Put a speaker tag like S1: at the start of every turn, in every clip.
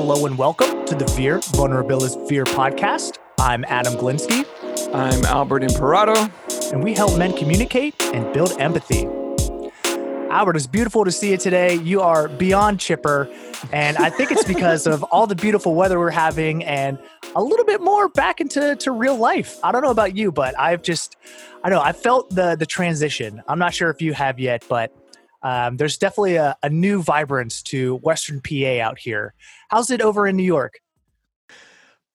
S1: Hello and welcome to the Veer Vulnerabilis Veer podcast. I'm Adam Glinsky.
S2: I'm Albert Imperato.
S1: And we help men communicate and build empathy. Albert, it's beautiful to see you today. You are beyond chipper. And I think it's because of all the beautiful weather we're having and a little bit more back into to real life. I don't know about you, but I've just, I know, I felt the the transition. I'm not sure if you have yet, but um, there's definitely a, a new vibrance to Western PA out here. How's it over in New York?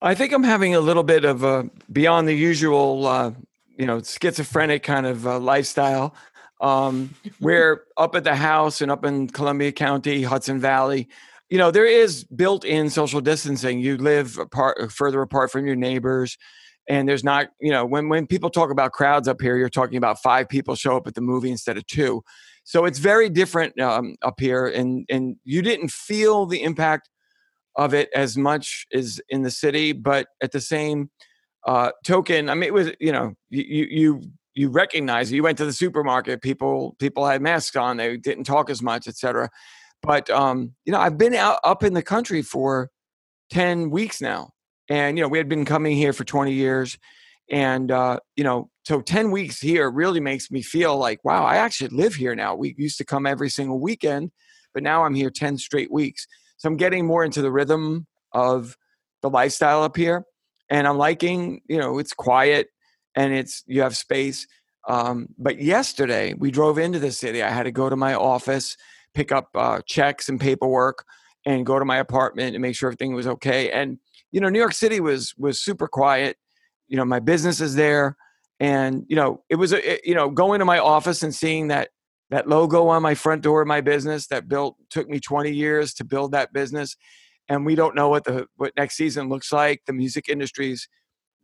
S2: I think I'm having a little bit of a beyond the usual, uh, you know, schizophrenic kind of uh, lifestyle. Um, we're up at the house and up in Columbia County, Hudson Valley. You know, there is built-in social distancing. You live apart, further apart from your neighbors, and there's not. You know, when when people talk about crowds up here, you're talking about five people show up at the movie instead of two. So it's very different um, up here, and and you didn't feel the impact of it as much as in the city, but at the same uh, token, I mean, it was you know you you you recognize you went to the supermarket, people people had masks on, they didn't talk as much, etc. But um, you know, I've been out up in the country for ten weeks now, and you know, we had been coming here for twenty years, and uh, you know, so 10 weeks here really makes me feel like, wow, I actually live here now. We used to come every single weekend, but now I'm here 10 straight weeks. So I'm getting more into the rhythm of the lifestyle up here. And I'm liking, you know, it's quiet and it's, you have space. Um, but yesterday we drove into the city. I had to go to my office, pick up uh, checks and paperwork, and go to my apartment and make sure everything was okay. And, you know, New York City was, was super quiet. You know, my business is there and you know it was a, you know going to my office and seeing that that logo on my front door of my business that built took me 20 years to build that business and we don't know what the what next season looks like. The music industry's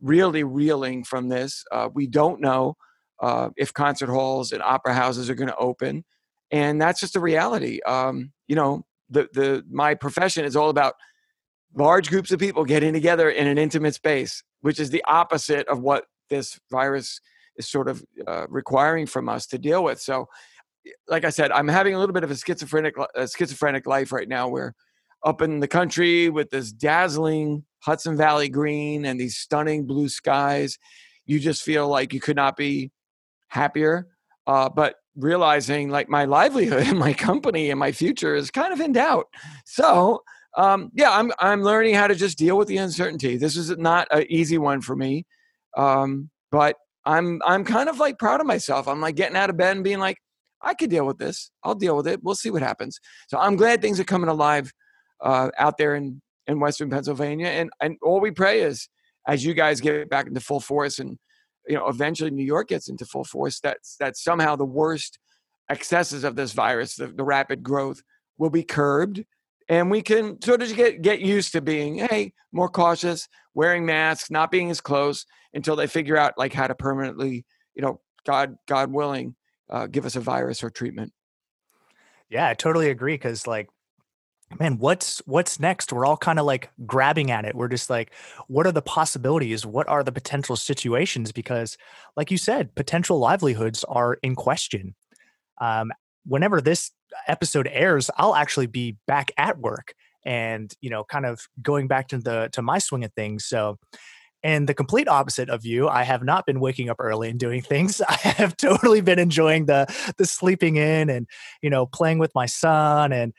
S2: really reeling from this. Uh, we don't know uh, if concert halls and opera houses are going to open and that's just a reality. Um, you know the the my profession is all about large groups of people getting together in an intimate space which is the opposite of what this virus is sort of uh, requiring from us to deal with. So, like I said, I'm having a little bit of a schizophrenic a schizophrenic life right now, where up in the country with this dazzling Hudson Valley green and these stunning blue skies, you just feel like you could not be happier. Uh, but realizing like my livelihood and my company and my future is kind of in doubt. So um, yeah, I'm I'm learning how to just deal with the uncertainty. This is not an easy one for me. Um, but I'm I'm kind of like proud of myself. I'm like getting out of bed and being like, I could deal with this. I'll deal with it. We'll see what happens. So I'm glad things are coming alive uh, out there in in Western Pennsylvania. And and all we pray is as you guys get back into full force and you know eventually New York gets into full force that that somehow the worst excesses of this virus, the, the rapid growth, will be curbed and we can sort of get get used to being hey more cautious wearing masks not being as close until they figure out like how to permanently you know god god willing uh, give us a virus or treatment.
S1: Yeah i totally agree because like man what's what's next? We're all kind of like grabbing at it. We're just like what are the possibilities? What are the potential situations? Because like you said potential livelihoods are in question. Um, whenever this episode airs, I'll actually be back at work and, you know, kind of going back to the to my swing of things. So and the complete opposite of you, I have not been waking up early and doing things. I have totally been enjoying the the sleeping in and, you know, playing with my son and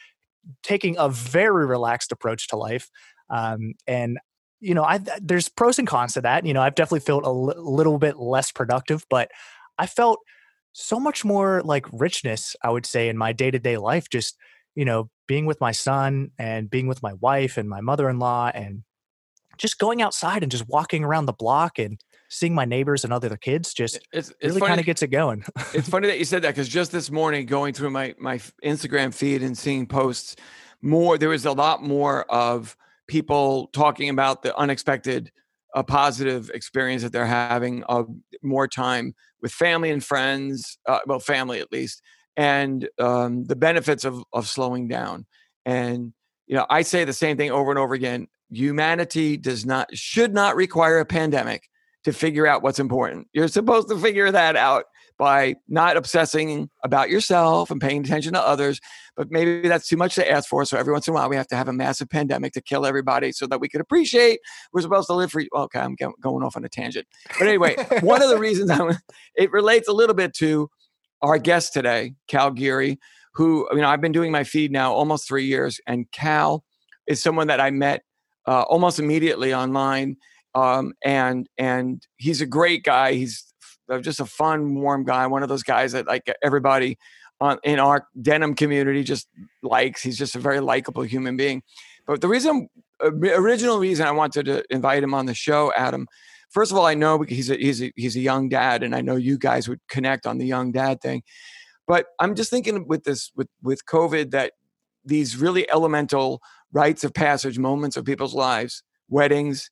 S1: taking a very relaxed approach to life. Um, and you know, I there's pros and cons to that. You know, I've definitely felt a l- little bit less productive, but I felt so much more like richness, I would say, in my day to day life. Just, you know, being with my son and being with my wife and my mother in law and just going outside and just walking around the block and seeing my neighbors and other kids just it's, it's really kind of gets it going.
S2: it's funny that you said that because just this morning going through my my Instagram feed and seeing posts more there was a lot more of people talking about the unexpected a positive experience that they're having of more time with family and friends, uh, well, family at least, and um, the benefits of of slowing down. And you know, I say the same thing over and over again. Humanity does not should not require a pandemic to figure out what's important. You're supposed to figure that out by not obsessing about yourself and paying attention to others. But maybe that's too much to ask for. So every once in a while, we have to have a massive pandemic to kill everybody so that we could appreciate we're supposed to live for. Okay, I'm going off on a tangent. But anyway, one of the reasons I'm, it relates a little bit to our guest today, Cal Geary, who you know I've been doing my feed now almost three years, and Cal is someone that I met uh, almost immediately online. Um, and and he's a great guy. He's just a fun, warm guy. One of those guys that like everybody on, in our denim community just likes. He's just a very likable human being. But the reason, original reason I wanted to invite him on the show, Adam, first of all, I know he's a, he's a, he's a young dad, and I know you guys would connect on the young dad thing. But I'm just thinking with this with with COVID that these really elemental rites of passage moments of people's lives, weddings,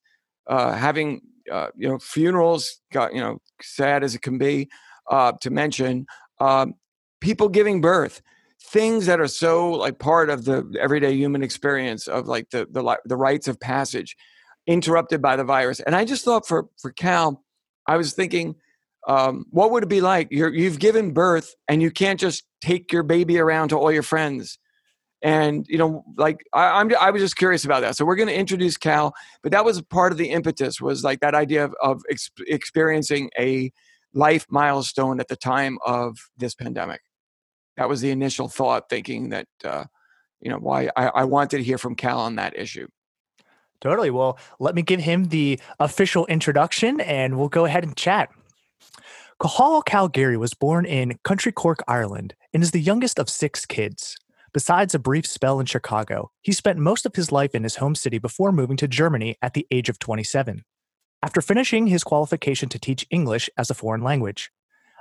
S2: uh, having uh, you know funerals, got you know sad as it can be uh, to mention, um, people giving birth, things that are so like part of the everyday human experience of like the the the rites of passage, interrupted by the virus. And I just thought for for Cal, I was thinking. Um, what would it be like? You're, you've given birth and you can't just take your baby around to all your friends and you know like I, am i was just curious about that. So we're going to introduce cal but that was part of the impetus was like that idea of, of ex- experiencing a life milestone at the time of this pandemic. That was the initial thought thinking that uh, you know why I, I wanted to hear from cal on that issue.
S1: Totally. Well let me give him the official introduction and we'll go ahead and chat. Cathal Cal Geary was born in County Cork, Ireland, and is the youngest of six kids. Besides a brief spell in Chicago, he spent most of his life in his home city before moving to Germany at the age of 27. After finishing his qualification to teach English as a foreign language,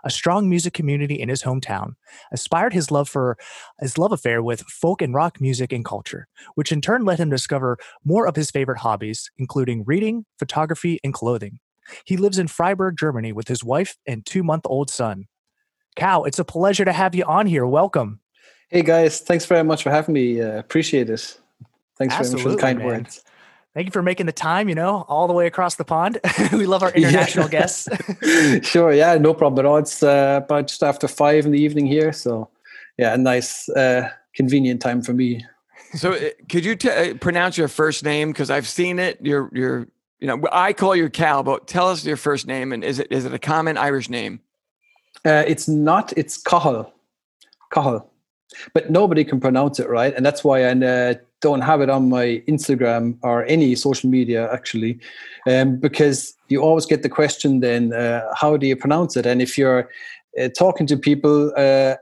S1: a strong music community in his hometown aspired his love for his love affair with folk and rock music and culture, which in turn led him to discover more of his favorite hobbies, including reading, photography, and clothing. He lives in Freiburg, Germany, with his wife and two month old son. Cal, it's a pleasure to have you on here. Welcome.
S3: Hey guys, thanks very much for having me. Uh, appreciate it. Thanks Absolutely, very much for the kind man. words.
S1: Thank you for making the time, you know, all the way across the pond. we love our international yeah. guests.
S3: sure, yeah, no problem at all. It's uh, about just after five in the evening here. So, yeah, a nice, uh, convenient time for me.
S2: So, uh, could you t- uh, pronounce your first name? Because I've seen it. You're, you're, you know, I call you Cal, but tell us your first name. And is it is it a common Irish name?
S3: Uh, it's not. It's Cathal. Cathal but nobody can pronounce it right? And that's why i uh, don't have it on my instagram or any social media actually. Um, because you always get the question then uh, how do you pronounce it? And if you're uh, talking to people uh,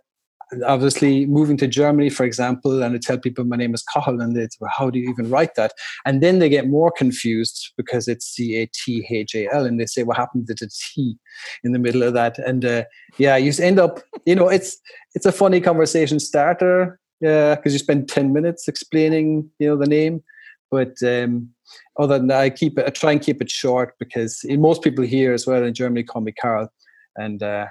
S3: obviously moving to Germany, for example, and I tell people my name is Cathal, and they well, how do you even write that? And then they get more confused because it's C A T H A L, and they say what happened to the T in the middle of that? And uh, yeah, you end up, you know, it's it's a funny conversation starter because uh, you spend ten minutes explaining, you know, the name. But um, other than that, I keep it. I try and keep it short because most people here as well in Germany call me Carl, and uh,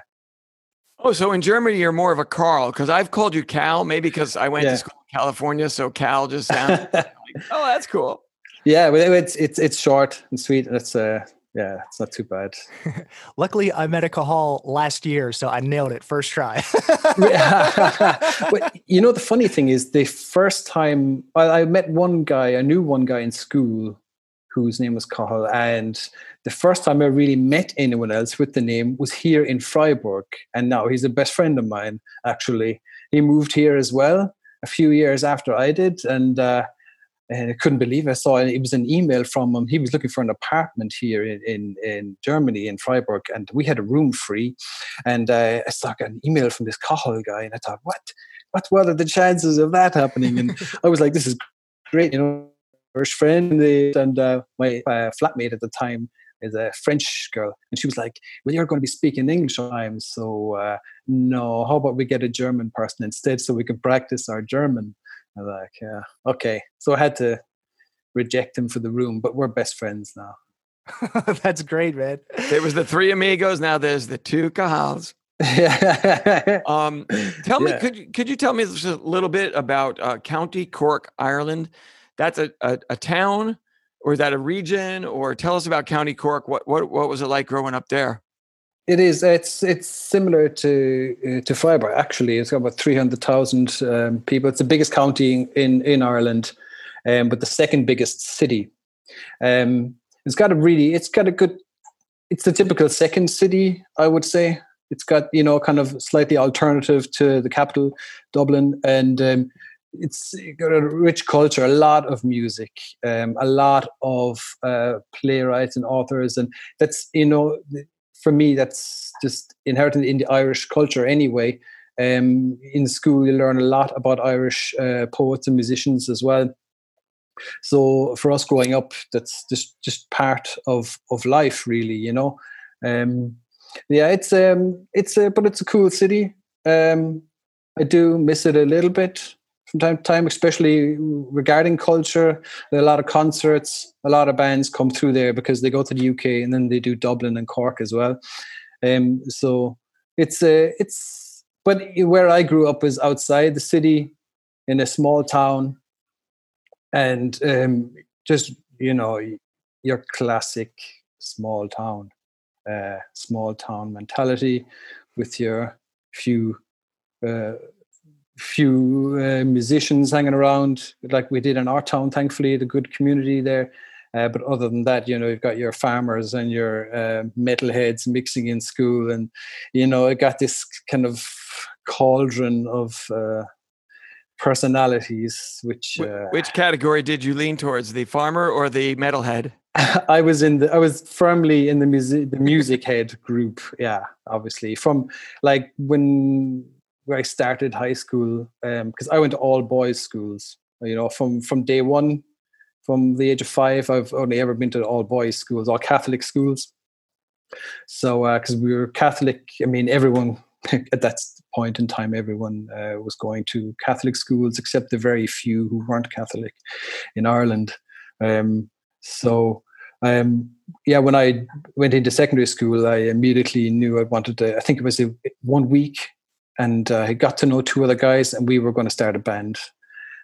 S2: Oh, so in Germany, you're more of a Carl because I've called you Cal, maybe because I went yeah. to school in California, so Cal just sounds like, oh, that's cool.
S3: Yeah, but it's it's it's short and sweet. It's uh yeah, it's not too bad.
S1: Luckily, I met a Cathal last year, so I nailed it first try.
S3: but you know, the funny thing is, the first time I met one guy, I knew one guy in school whose name was Cathal. And the first time I really met anyone else with the name was here in Freiburg. And now he's a best friend of mine, actually. He moved here as well a few years after I did. And, uh, and I couldn't believe. I saw it. It was an email from him. He was looking for an apartment here in, in, in Germany, in Freiburg, and we had a room free. And uh, I saw an email from this Cathal guy, and I thought, what? What? What are the chances of that happening? And I was like, this is great. You know, first friend and uh, my uh, flatmate at the time is a French girl, and she was like, "Well, you're going to be speaking English time, so uh, no. How about we get a German person instead, so we can practice our German?" I was like, "Yeah, okay." So I had to reject him for the room, but we're best friends now.
S1: That's great, man.
S2: There was the three amigos. Now there's the two Cathals. um, tell me, could you, could you tell me just a little bit about uh, County Cork, Ireland? That's a, a, a town or is that a region or tell us about county cork what, what what was it like growing up there
S3: It is. It's it's similar to uh, to Freiburg. Actually, it's got about three hundred thousand um, people. It's the biggest county in in Ireland, um, but the second biggest city. Um, it's got a really. It's got a good. It's the typical second city, I would say. It's got you know kind of slightly alternative to the capital, Dublin, and um, it's got a rich culture, a lot of music, um, a lot of uh, playwrights and authors, and that's you know for me, that's just inherent in the Irish culture anyway. Um, in school, you learn a lot about Irish uh, poets and musicians as well. So for us growing up, that's just just part of of life, really. You know, um, yeah, it's um, it's a but it's a cool city. Um, I do miss it a little bit from time to time, especially regarding culture. A lot of concerts, a lot of bands come through there because they go to the UK and then they do Dublin and Cork as well. Um, so it's uh, it's, but where I grew up was outside the city in a small town, and um, just you know your classic small town, uh, small town mentality with your few. Uh, few uh, musicians hanging around, like we did in our town. Thankfully, the good community there. Uh, but other than that, you know, you've got your farmers and your uh, metalheads mixing in school, and you know, it got this kind of cauldron of uh, personalities. Which
S2: uh, which category did you lean towards, the farmer or the metalhead?
S3: I was in the I was firmly in the music the music head group. Yeah, obviously from like when where I started high school because um, I went to all boys schools. You know, from from day one, from the age of five, I've only ever been to all boys schools, all Catholic schools. So, because uh, we were Catholic, I mean, everyone at that point in time, everyone uh, was going to Catholic schools except the very few who weren't Catholic in Ireland. Um, so, um, yeah, when I went into secondary school, I immediately knew I wanted to. I think it was a, one week and uh, I got to know two other guys, and we were going to start a band.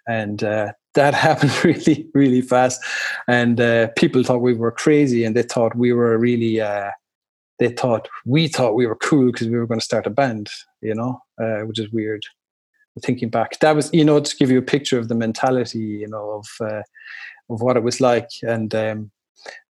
S3: And uh, that happened really, really fast. And uh, people thought we were crazy, and they thought we were really. Uh, they thought we thought we were cool because we were going to start a band, you know, uh, which is weird. Thinking back, that was you know to give you a picture of the mentality, you know, of uh, of what it was like. And um,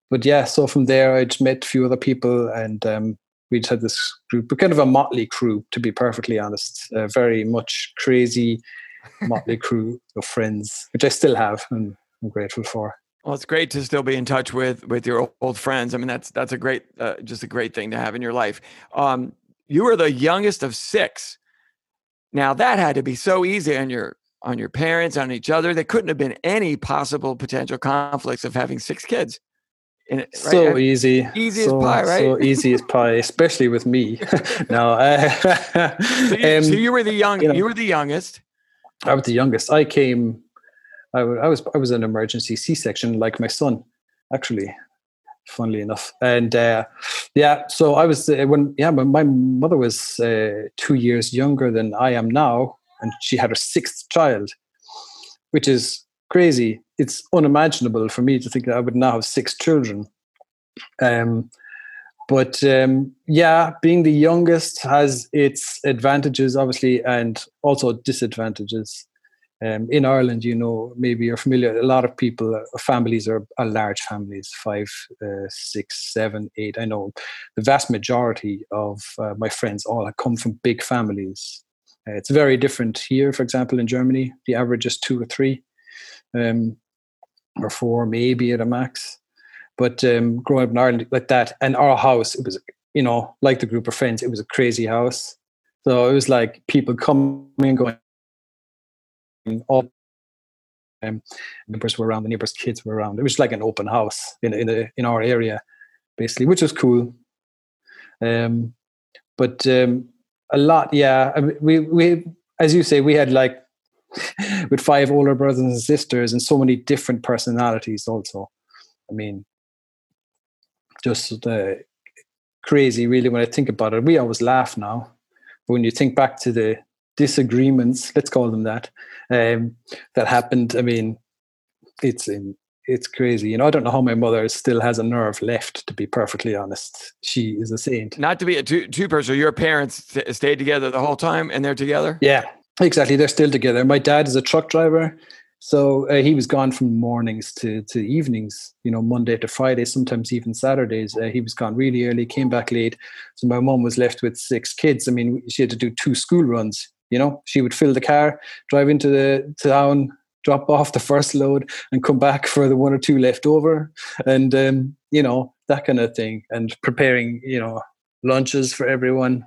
S3: but yeah, so from there I just met a few other people, and um, we just had this group, but kind of a motley crew, to be perfectly honest. Uh, very much crazy motley crew of friends, which I still have, and I'm grateful for.
S2: Well, it's great to still be in touch with with your old friends. I mean, that's that's a great, uh, just a great thing to have in your life. Um, you were the youngest of six. Now that had to be so easy on your on your parents, on each other. There couldn't have been any possible potential conflicts of having six kids.
S3: Right? So easy,
S2: easy
S3: so,
S2: as pie, right?
S3: So easy as pie, especially with me. no, uh,
S2: so, you, um, so, you, were the young. You, know, you, were the youngest.
S3: I was the youngest. I came. I, I was. I was an emergency C-section, like my son, actually. Funnily enough, and uh, yeah, so I was uh, when yeah, but my mother was uh, two years younger than I am now, and she had her sixth child, which is crazy. It's unimaginable for me to think that I would now have six children. Um, but um, yeah, being the youngest has its advantages, obviously, and also disadvantages. Um, in Ireland, you know, maybe you're familiar. A lot of people, uh, families are, are, large families, five, uh, six, seven, eight. I know the vast majority of uh, my friends all come from big families. Uh, it's very different here. For example, in Germany, the average is two or three um, or four maybe at a max. But um, growing up in Ireland like that, and our house, it was you know like the group of friends, it was a crazy house. So it was like people coming and going. All um, neighbors were around, the neighbors' kids were around. It was like an open house in in a, in our area, basically, which was cool. Um, but um, a lot, yeah. I mean, we we as you say, we had like with five older brothers and sisters and so many different personalities also i mean just uh, crazy really when i think about it we always laugh now but when you think back to the disagreements let's call them that um, that happened i mean it's in it's crazy. You know, I don't know how my mother still has a nerve left. To be perfectly honest, she is a saint.
S2: Not to be a two two person. Your parents t- stayed together the whole time, and they're together.
S3: Yeah, exactly. They're still together. My dad is a truck driver, so uh, he was gone from mornings to to evenings. You know, Monday to Friday, sometimes even Saturdays. Uh, he was gone really early, came back late. So my mom was left with six kids. I mean, she had to do two school runs. You know, she would fill the car, drive into the town, drop off the first load and come back for the one or two left over and um, you know that kind of thing and preparing you know lunches for everyone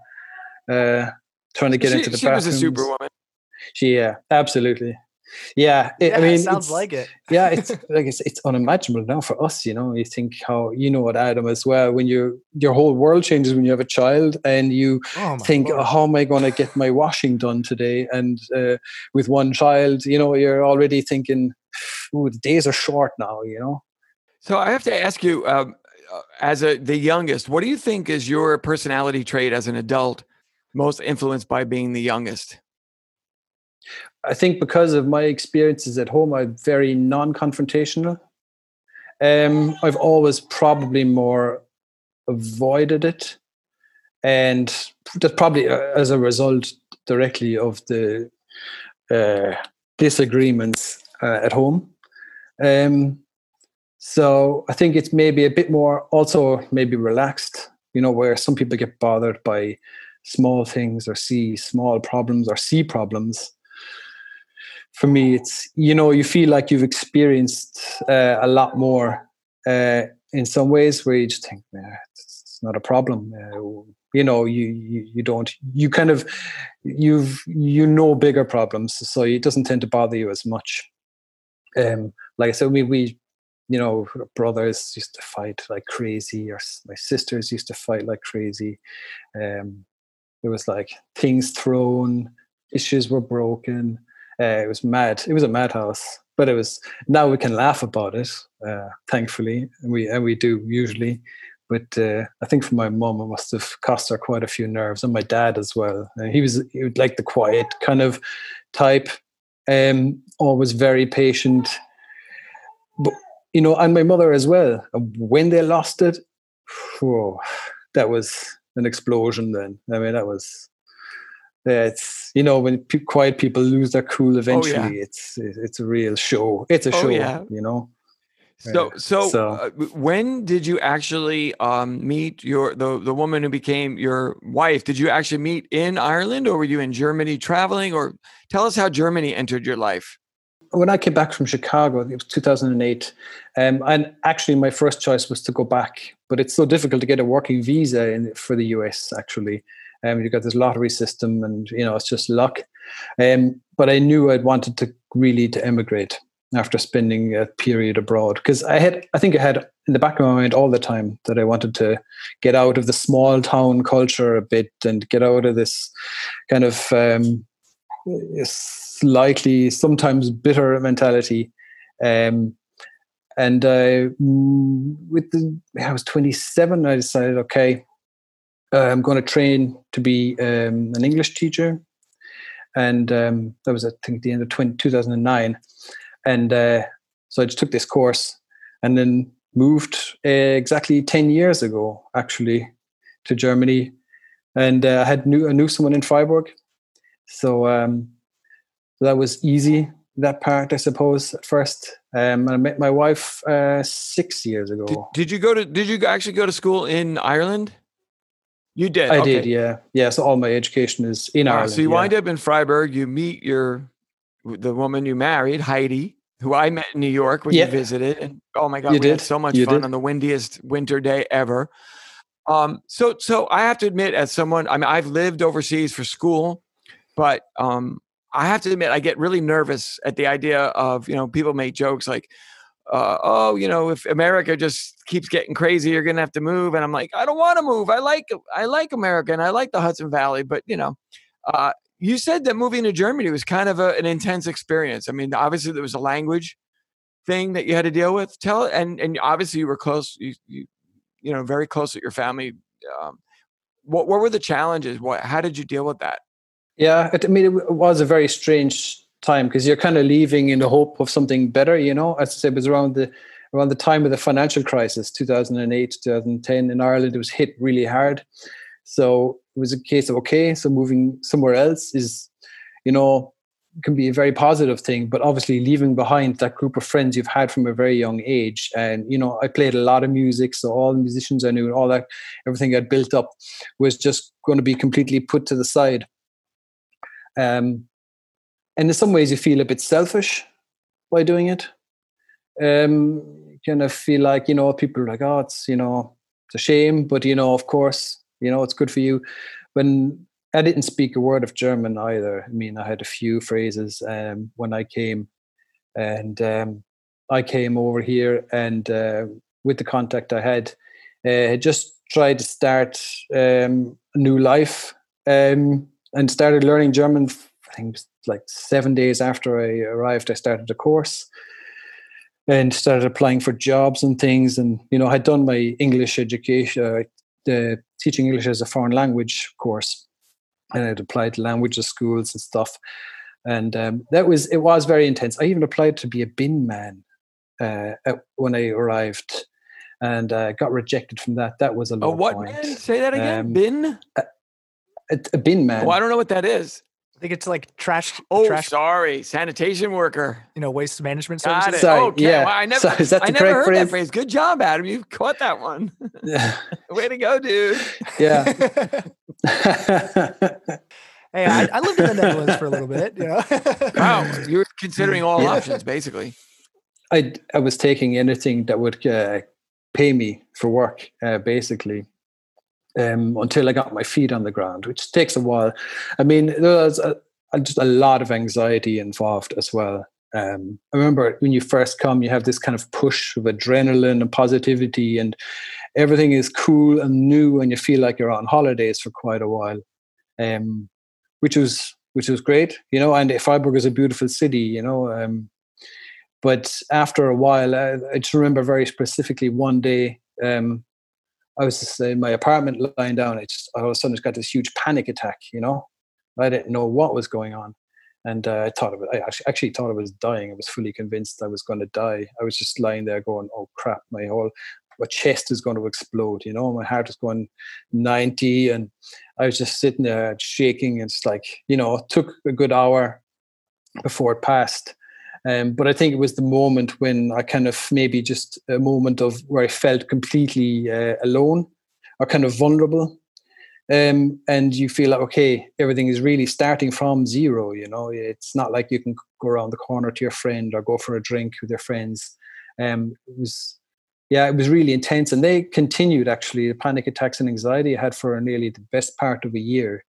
S3: uh trying to get
S2: she,
S3: into the
S2: she
S3: bathrooms.
S2: was a superwoman
S3: she yeah absolutely yeah, it,
S1: yeah
S3: I mean,
S1: it sounds like it.
S3: yeah, it's like it's it's unimaginable now for us. You know, you think how you know what Adam as well. When you your whole world changes when you have a child, and you
S1: Oh
S3: think, oh, how am I going to get my washing done today? And uh, with one child, you know, you're already thinking, ooh, the days are short now. You know,
S2: So I have to ask you, um, uh, as a the youngest, what do you think is your personality trait as an adult most influenced by being the youngest?
S3: I think because of my experiences at home, I'm very non-confrontational. Um, I've always probably more avoided it, and that's probably uh, as a result directly of the uh, disagreements uh, at home. Um, so I think it's maybe a bit more, also maybe relaxed. You know, where some people get bothered by small things or see small problems or see problems. For me it's you know you feel like you've experienced uh, a lot more uh, in some ways where you just think "Nah, it's not a problem. Uh, you know you, you you don't you kind of you've you know bigger problems so it doesn't tend to bother you as much. Um like i said we we you know brothers used to fight like crazy or my sisters used to fight like crazy. Um there was like things thrown issues were broken uh, it was mad. It was a madhouse, but it was. Now we can laugh about it, uh, thankfully, and we and we do usually. But uh, I think for my mum, it must have cost her quite a few nerves, and my dad as well. Uh, he was he was like the quiet kind of type, um, always very patient. But you know, and my mother as well. When they lost it, whew, that was an explosion. Then I mean, that was yeah, it's you know when pe- quiet people lose their cool eventually it's it's a real show it's a
S2: Oh,
S3: show
S2: yeah.
S3: you know
S2: So,
S3: Yeah,
S2: so,
S3: so-
S2: uh, when did you actually um, meet your the the woman who became your wife? Did you actually meet in Ireland, or were you in Germany traveling? Or tell us how Germany entered your life.
S3: When i came back from chicago it was 2008 um, and actually my first choice was to go back but it's so difficult to get a working visa in, for the us actually. Um, you've got this lottery system and you know it's just luck. Um, but i knew i'd wanted to really to emigrate after spending a period abroad because i had i think i had in the back of my mind all the time that i wanted to get out of the small town culture a bit and get out of this kind of um, slightly sometimes bitter mentality. Um, and uh, mm, with the i was 27 i decided okay uh, i'm going to train to be um, an english teacher. And um, that was i think the end of 20, 2009 and uh, so i just took this course and then moved uh, exactly 10 years ago actually to germany. And uh, i had knew, I knew someone in freiburg. So um, so that was easy that part i suppose at first um, and i met my wife uh, six years ago
S2: Did, did you go to? Did you actually go to school in Ireland? You did.
S3: i
S2: okay.
S3: did yeah yeah so all my education is in
S2: Wow,
S3: ireland
S2: so you
S3: yeah.
S2: wind up in Freiburg. You meet your the woman you married, Heidi, who I met in New York when
S3: Yeah.
S2: you visited, and oh my god,
S3: You
S2: we had so much
S3: You
S2: fun
S3: did.
S2: on the windiest winter day ever. Um, so so I have to admit, as someone, I mean, I've lived overseas for school, but um, I have to admit, I get really nervous at the idea of you know people make jokes like. Uh, oh, you know, if America just keeps getting crazy, you're gonna have to move. And I'm like, I don't want to move. I like, I like America, and I like the Hudson Valley. But you know, uh, you said that moving to Germany was kind of a, an intense experience. I mean, obviously there was a language thing that you had to deal with. Tell and and obviously you were close. You you, you know very close with your family. Um, what what were the challenges? What how did you deal with that?
S3: Yeah, it, I mean, it was a very strange time because you're kind of leaving in the hope of something better. You know, as I said, it was around the around the time of the financial crisis, 2008, 2010 in Ireland, it was hit really hard. So it was a case of okay, so moving somewhere else is, you know, can be a very positive thing, but obviously leaving behind that group of friends you've had from a very young age. And you know, I played a lot of music, so all the musicians I knew and all that, everything I'd built up was just going to be completely put to the side. Um, and in some ways, you feel a bit selfish by doing it. Um, you kind of feel like you know people are like, oh, it's you know, it's a shame, but you know, of course, you know, it's good for you. When I didn't speak a word of German either. I mean, I had a few phrases um, when I came, and um, I came over here and uh, with the contact I had, uh, just tried to start um, a new life um, and started learning German. I think it was like seven days after I arrived, I started a course and started applying for jobs and things. And you know, I'd done my English education, uh, the teaching English as a foreign language course and I'd applied to languages schools and stuff. And um, that was it was very intense. I even applied to be a bin man uh, when I arrived, and uh, got rejected from that. That was a low
S2: oh, what
S3: point.
S2: man? Say that again.
S3: Um,
S2: bin.
S3: A, a, a bin man.
S2: Oh, I don't know what that is.
S1: I think it's like trash.
S2: Oh,
S1: trash,
S2: sorry, sanitation worker.
S1: You know, waste management
S2: Got it.
S3: Sorry,
S2: okay.
S3: yeah.
S2: Well, I never,
S3: So is that
S2: I
S3: the
S2: never
S3: correct
S2: heard
S3: phrase?
S2: that phrase. Good job, Adam. You've caught that one.
S3: Yeah.
S2: Way to go, dude.
S3: yeah.
S1: hey, I, I lived in the Netherlands for a little bit. You know.
S2: Wow, you're considering all
S3: Yeah.
S2: options basically.
S3: I I was taking anything that would uh, pay me for work, uh, basically, um, until I got my feet on the ground, which takes a while. I mean, there was a, a- just a lot of anxiety involved as well. Um, I remember when you first come, you have this kind of push of adrenaline and positivity, and everything is cool and new, and you feel like you're on holidays for quite a while, um, which was which was great, you know. And Freiburg is a beautiful city, you know. Um, but after a while, I, I just remember very specifically one day, um, I was just in my apartment lying down. I just all of a sudden just got this huge panic attack. You know, I didn't know what was going on, and uh, I thought of it. I actually, actually thought I was dying. I was fully convinced I was going to die. I was just lying there going, "Oh crap! My whole my chest is going to explode." You know, my heart is going ninety, and I was just sitting there shaking. It's like you know, it took a good hour before it passed. Um, but I think it was the moment when I kind of maybe just a moment of where I felt completely uh, alone or kind of vulnerable. Um, and you feel like, okay, everything is really starting from zero. You know, it's not like you can go around the corner to your friend or go for a drink with your friends. Um, it was, yeah, it was really intense. And they continued actually the panic attacks and anxiety I had for nearly the best part of a year,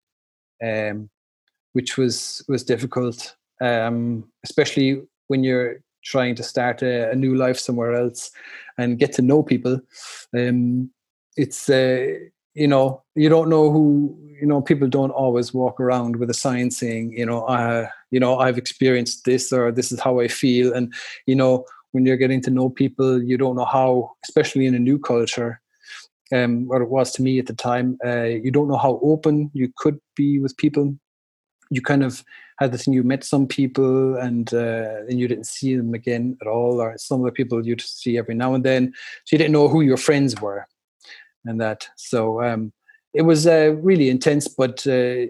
S3: um, which was was difficult, um, especially when you're trying to start a, a, new life somewhere else and get to know people um, it's uh, you know you don't know who you know people don't always walk around with a sign saying you know uh, you know i've experienced this or this is how i feel. And you know when you're getting to know people you don't know how especially in a new culture um, what it was to me at the time uh, you don't know how open you could be with people. You kind of had the thing you met some people and uh, and you didn't see them again at all, or some of the people you'd see every now and then. So you didn't know who your friends were, and that. So um, it was uh, really intense, but uh,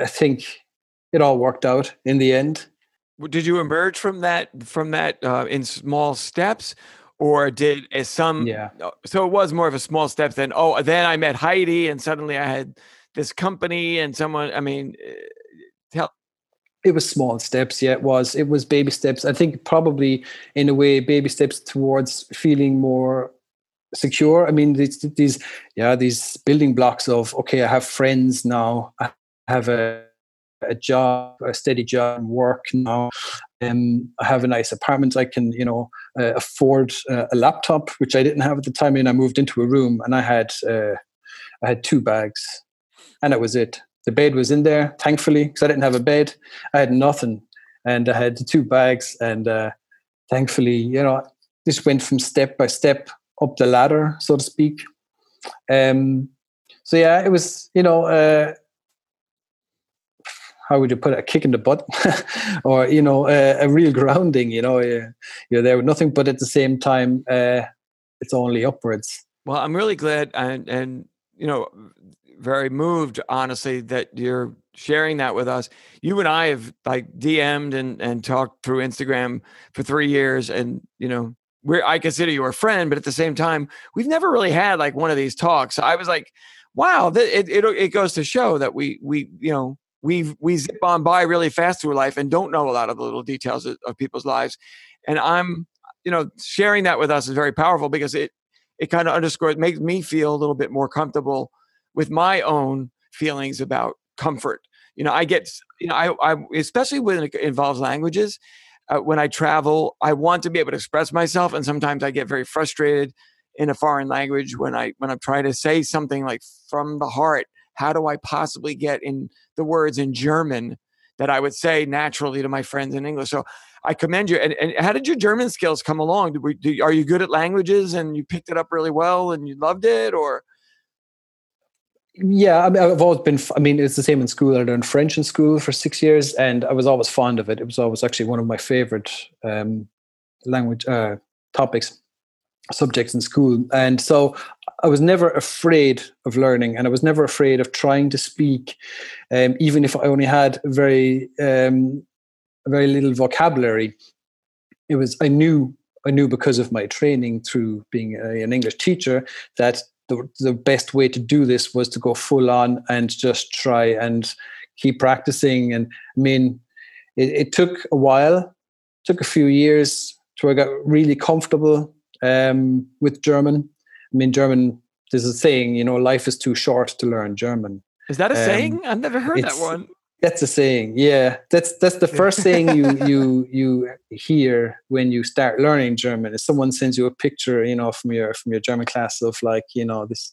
S3: I think it all worked out in the end.
S2: Did you emerge from that from that uh, in small steps? Or did as some
S3: yeah?
S2: So it was more of a small step than oh then I met Heidi and suddenly I had this company and someone I mean
S3: it was small steps. Yeah it was it was baby steps. I think probably in a way baby steps towards feeling more secure. I mean these, these yeah these building blocks of okay i have friends now i have a, a job a steady job work now um, i have a nice apartment i can you know uh, afford uh, a laptop which i didn't have at the time and i moved into a room and i had uh, i had two bags and that was it the bed was in there, thankfully, because I didn't have a bed. I had nothing, and I had the two bags, and uh, thankfully, you know, this went from step by step up the ladder, so to speak. Um, so yeah, it was, you know, uh, how would you put it, a kick in the butt, or you know, a, a real grounding. You know, you're there with nothing, but at the same time, uh, it's only upwards.
S2: Well, I'm really glad, and and you know, very moved, honestly, that you're sharing that with us. You and I have like DM'd and and talked through Instagram for three years, and you know, we're I consider you a friend, but at the same time, we've never really had like one of these talks. I was like, wow, it it it goes to show that we we you know we we zip on by really fast through life and don't know a lot of the little details of, of people's lives, and I'm you know sharing that with us is very powerful because it it kind of underscores makes me feel a little bit more comfortable with my own feelings about comfort. You know, I get, you know, I, I especially when it involves languages. Uh, when I travel, I want to be able to express myself, and sometimes I get very frustrated in a foreign language when I when I'm trying to say something like from the heart. How do I possibly get in the words in German that I would say naturally to my friends in English? So I commend you. And, and how did your German skills come along? We, do, are you good at languages and you picked it up really well and you loved it, or?
S3: Yeah, I mean, I've always been. I mean, it's the same in school. I learned French in school for six years, and I was always fond of it. It was always actually one of my favorite um, language uh, topics, subjects in school, and so I was never afraid of learning, and I was never afraid of trying to speak, um, even if I only had very, um, very little vocabulary. It was I knew I knew because of my training through being a, an English teacher that the, the best way to do this was to go full on and just try and keep practicing. And I mean, it, it took a while, took a few years to I got really comfortable um, with German. I mean, German, there's a saying, you know, life is too short to learn German.
S2: Is that a um, saying? I've never heard that one.
S3: That's a saying. Yeah, that's that's the first thing you you you hear when you start learning German. Is someone sends you a picture, you know, from your from your German class of like, you know, this.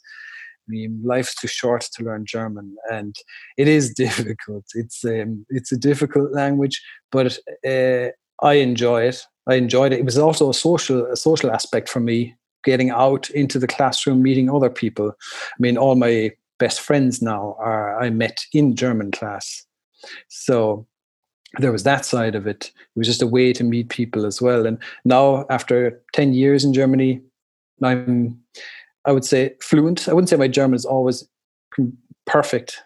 S3: I mean, life's too short to learn German, and it is difficult. It's um, it's a difficult language, but uh, I enjoy it. I enjoyed it. It was also a social a social aspect for me, getting out into the classroom, meeting other people. I mean, all my best friends now are I met in German class so there was that side of it. It was just a way to meet people as well. And now, after 10 years in Germany, I'm, I would say, fluent. I wouldn't say my German is always perfect,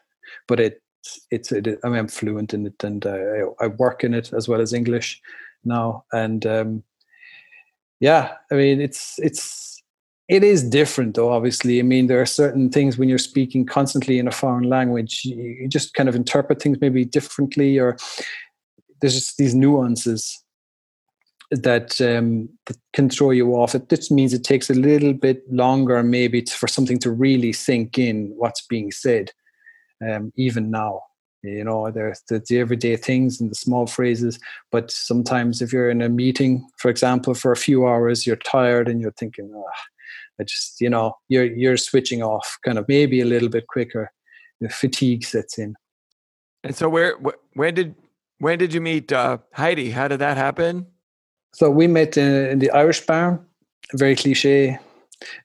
S3: but it, it's, it, I mean, I'm fluent in it and I, I, work in it as well as English now. And um, yeah, I mean, it's, it's, it is different, though, obviously. I mean, there are certain things when you're speaking constantly in a foreign language, you just kind of interpret things maybe differently, or there's just these nuances that, um, that can throw you off. It just means it takes a little bit longer, maybe, for something to really sink in what's being said, um, even now. You know, there's the, the everyday things and the small phrases. But sometimes, if you're in a meeting, for example, for a few hours, you're tired and you're thinking, oh, I just, you know, you're you're switching off kind of maybe a little bit quicker. The fatigue sets in.
S2: And so, where when did when did you meet uh, Heidi? How did that happen?
S3: So we met in, in the Irish bar. Very cliche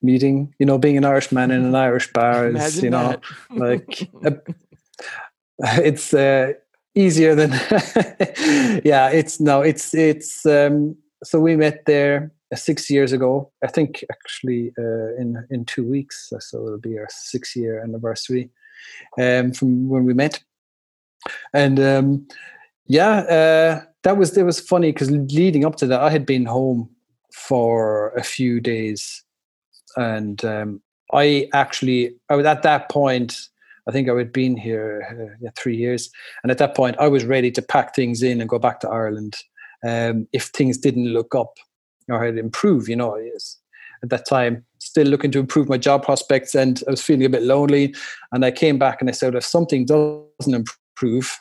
S3: meeting. You know, being an Irishman in an Irish bar is, Imagine you know, like a, it's uh, easier than. yeah, it's no, it's it's. um So we met there six years ago. I think actually uh, in in two weeks, so it'll be our six year anniversary um, from when we met. And um, yeah, uh, that was it was funny because leading up to that, I had been home for a few days, and um, I actually I was at that point. I think I had been here uh, three years, and at that point, I was ready to pack things in and go back to Ireland um, if things didn't look up or how to improve. You know, at that time, still looking to improve my job prospects, and I was feeling a bit lonely. And I came back and I said, if something doesn't improve,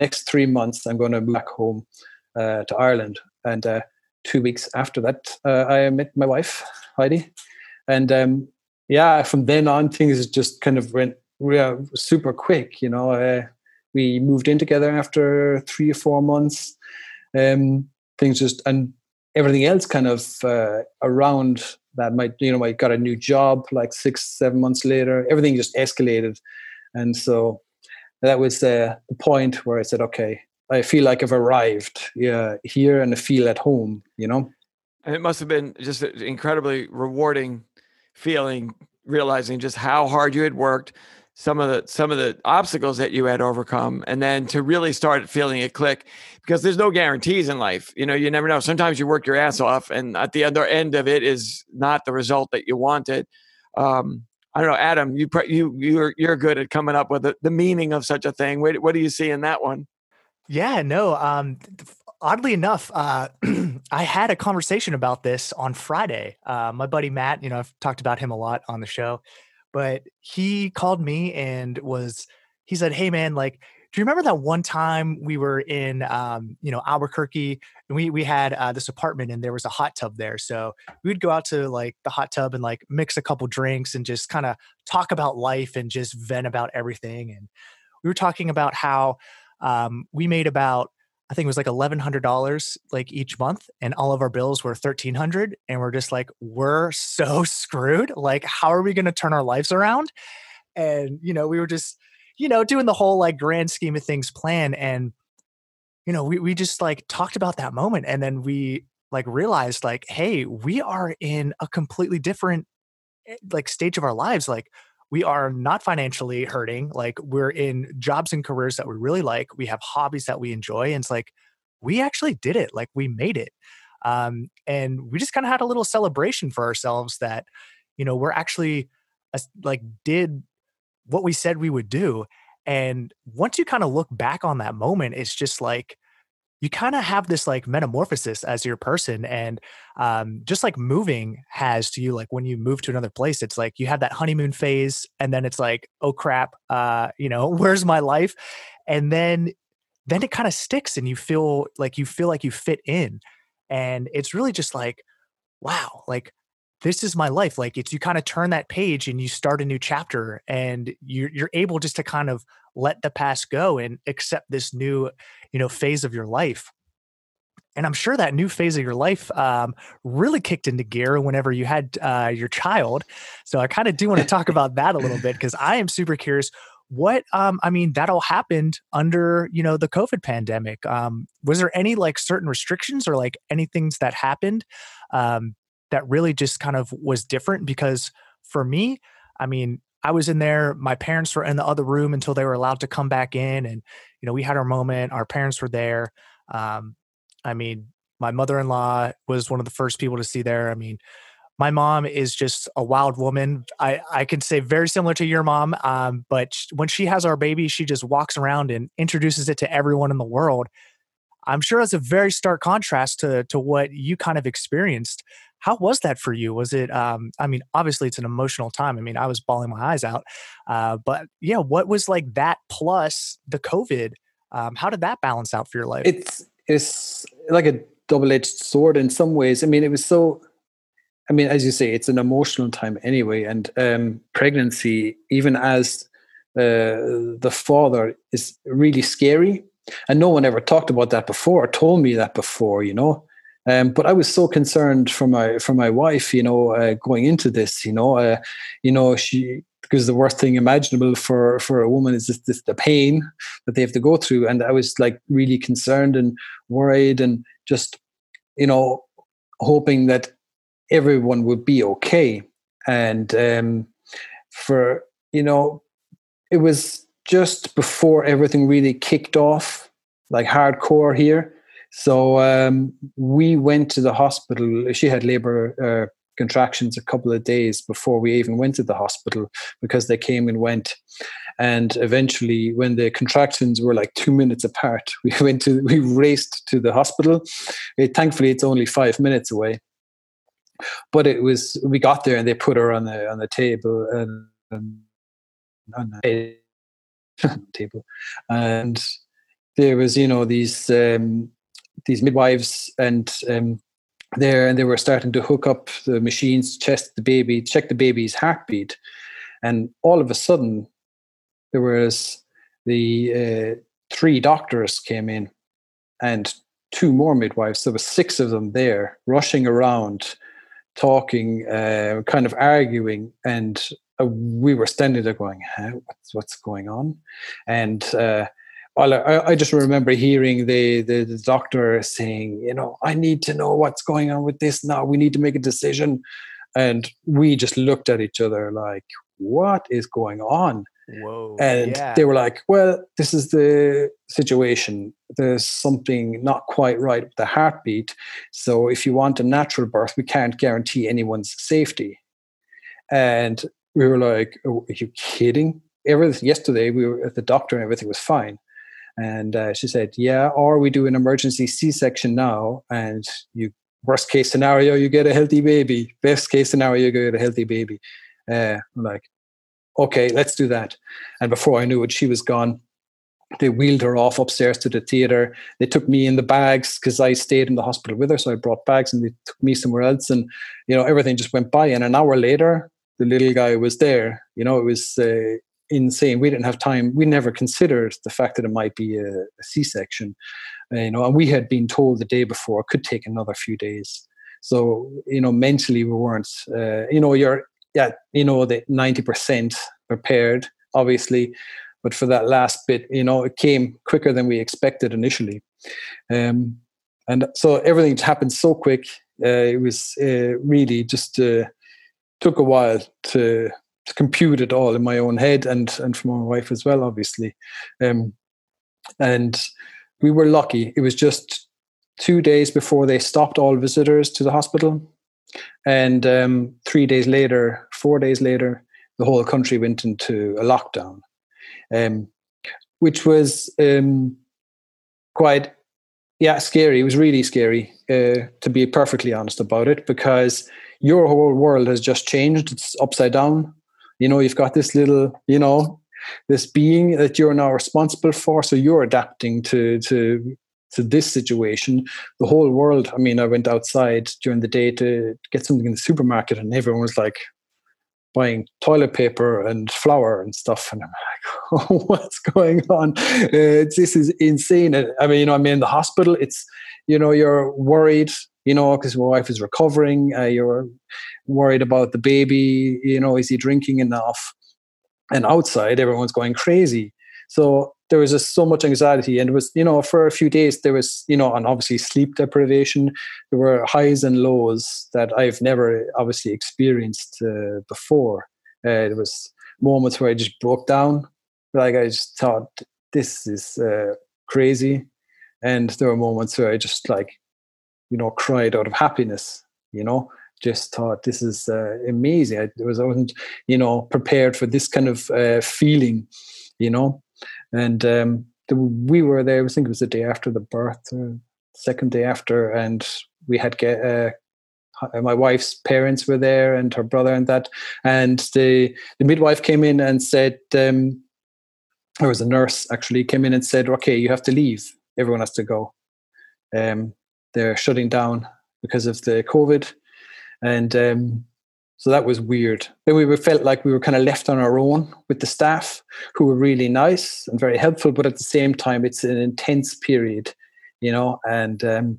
S3: next three months I'm going to move back home uh, to Ireland. And uh, two weeks after that, uh, I met my wife Heidi, and um, yeah, from then on things just kind of went real, super quick. You know, uh, we moved in together after three or four months. Um, things just and everything else kind of uh, around that might you know I got a new job like six seven months later everything just escalated and so that was uh, the point where I said, okay, I feel like I've arrived yeah, here and I feel at home, you know?
S2: And it must have been just an incredibly rewarding feeling, realizing just how hard you had worked, some of the some of the obstacles that you had overcome, and then to really start feeling it click. Because there's no guarantees in life. You know, you never know. Sometimes you work your ass off, and at the other end of it is not the result that you wanted. Um, I don't know, Adam. You you you're you're good at coming up with the, the meaning of such a thing. What, what do you see in that one?
S1: Yeah, no. Um, oddly enough, uh, I had a conversation about this on Friday. Uh, my buddy Matt, you know, I've talked about him a lot on the show, but he called me and was he said, "Hey, man, like." Do you remember that one time we were in, um, you know, Albuquerque, and we we had uh, this apartment, and there was a hot tub there. So we would go out to like the hot tub and like mix a couple drinks and just kind of talk about life and just vent about everything. And we were talking about how um, we made about I think it was like eleven hundred dollars like each month, and all of our bills were thirteen hundred, and we're just like, we're so screwed. Like, how are we going to turn our lives around? And you know, we were just, you know, doing the whole like grand scheme of things plan, and you know, we we just like talked about that moment, and then we like realized like, hey, we are in a completely different eh, like stage of our lives. Like, we are not financially hurting. Like we're in jobs and careers that we really like. We have hobbies that we enjoy. And it's like, we actually did it. Like we made it. Um, and we just kind of had a little celebration for ourselves that, you know, we're actually like did what we said we would do. And once you kind of look back on that moment, it's just like, you kind of have this like metamorphosis as your person and um, just like moving has to you like when you move to another place it's like you have that honeymoon phase and then it's like oh crap uh, you know where's my life? And then then it kind of sticks and you feel like you feel like you fit in and it's really just like wow like this is my life like it's you kind of turn that page and you start a new chapter and you're, you're able just to kind of let the past go and accept this new you know phase of your life. And i'm sure that new phase of your life um, really kicked into gear whenever you had uh, your child. So i kind of do want to talk about that a little bit because i am super curious what um, i mean that all happened under you know the covid pandemic. Um, was there any like certain restrictions or like any things that happened um, that really just kind of was different because for me i mean I was in there. My parents were in the other room until they were allowed to come back in, and you know we had our moment. Our parents were there. Um, I mean, my mother-in-law was one of the first people to see there. I mean, my mom is just a wild woman. I I can say very similar to your mom. Um, but when she has our baby, she just walks around and introduces it to everyone in the world. I'm sure that's a very stark contrast to to what you kind of experienced. How was that for you? Was it? Um, I mean, obviously it's an emotional time. I mean, I was bawling my eyes out. Uh, but yeah, what was like that plus the COVID? Um, how did that balance out for your life?
S3: It's it's like a double edged sword in some ways. I mean, it was so. I mean, as you say, it's an emotional time anyway, and um, pregnancy, even as uh, the father, is really scary and no one ever talked about that before, or told me that before, you know. Um, but I was so concerned for my for my wife, you know, uh, going into this, you know, uh, you know, she because the worst thing imaginable for for a woman is just the pain that they have to go through, and I was like really concerned and worried, and just you know, hoping that everyone would be okay, and um, for you know, it was just before everything really kicked off, like hardcore here. So um, we went to the hospital. She had labor uh, contractions a couple of days before we even went to the hospital because they came and went. And eventually, when the contractions were like two minutes apart, we went to we raced to the hospital. It, thankfully, it's only five minutes away. But it was we got there and they put her on the on the table and, and on the table, and there was you know these um, these midwives and um, there and they were starting to hook up the machines, test the baby, check the baby's heartbeat, and all of a sudden there was the uh, three doctors came in and two more midwives. There were six of them there, rushing around, talking, uh, kind of arguing, and uh, we were standing there going, what's, what's going on? And uh, I, I just remember hearing the, the, the doctor saying, you know, I need to know what's going on with this now. We need to make a decision. And we just looked at each other like, what is going on?
S1: Whoa.
S3: And
S1: yeah.
S3: they were like, well, this is the situation. There's something not quite right with the heartbeat. So if you want a natural birth, we can't guarantee anyone's safety. And we were like, oh, are you kidding? Everything yesterday we were at the doctor and everything was fine. And uh, she said, yeah, or we do an emergency C-section now and you worst case scenario, you get a healthy baby. Best case scenario, you get a healthy baby. Uh, like, okay, let's do that. And before I knew it, she was gone. They wheeled her off upstairs to the theater. They took me in the bags because I stayed in the hospital with her. So I brought bags and they took me somewhere else. And, you know, everything just went by. And an hour later, the little guy was there. You know, it was uh, insane. We didn't have time. We never considered the fact that it might be a a C-section. You know, and we had been told the day before it could take another few days. So, you know, mentally we weren't, uh, you know, you're yeah, you know, the 90% prepared, obviously. But for that last bit, you know, it came quicker than we expected initially. Um, and so everything happened so quick. Uh, it was uh, really just uh, took a while to, to, compute it all in my own head and and for my wife as well, obviously. Um, and we were lucky. It was just two days before they stopped all visitors to the hospital and um, three days later, four days later, the whole country went into a lockdown, um, which was um, quite, yeah, scary. It was really scary, uh, to be perfectly honest about it, because your whole world has just changed. It's upside down. You know, you've got this little, you know, this being that you're now responsible for. So you're adapting to to to this situation, the whole world. I mean, I went outside during the day to get something in the supermarket, and everyone was like buying toilet paper and flour and stuff. And I'm like, oh, what's going on? Uh, this is insane. I mean, you know, I'm in the hospital. It's, you know, you're worried, you know, because my wife is recovering. Uh, you're worried about the baby. You know, is he drinking enough? And outside, everyone's going crazy. So there was just so much anxiety and it was you know for a few days there was you know and obviously sleep deprivation there were highs and lows that i've never obviously experienced uh, before uh, there was moments where i just broke down like i just thought this is uh, crazy and there were moments where i just like you know cried out of happiness you know just thought this is uh, amazing I, was, I wasn't you know prepared for this kind of uh, feeling you know and um, the, we were there. I think it was the day after the birth, uh, second day after, and we had get uh, my wife's parents were there and her brother and that, and the the midwife came in and said. Um, there was a nurse actually came in and said, "Okay, you have to leave. Everyone has to go. Um, they're shutting down because of the COVID." And um, so that was weird. Then we felt like we were kind of left on our own with the staff who were really nice and very helpful, but at the same time, it's an intense period, you know. And um,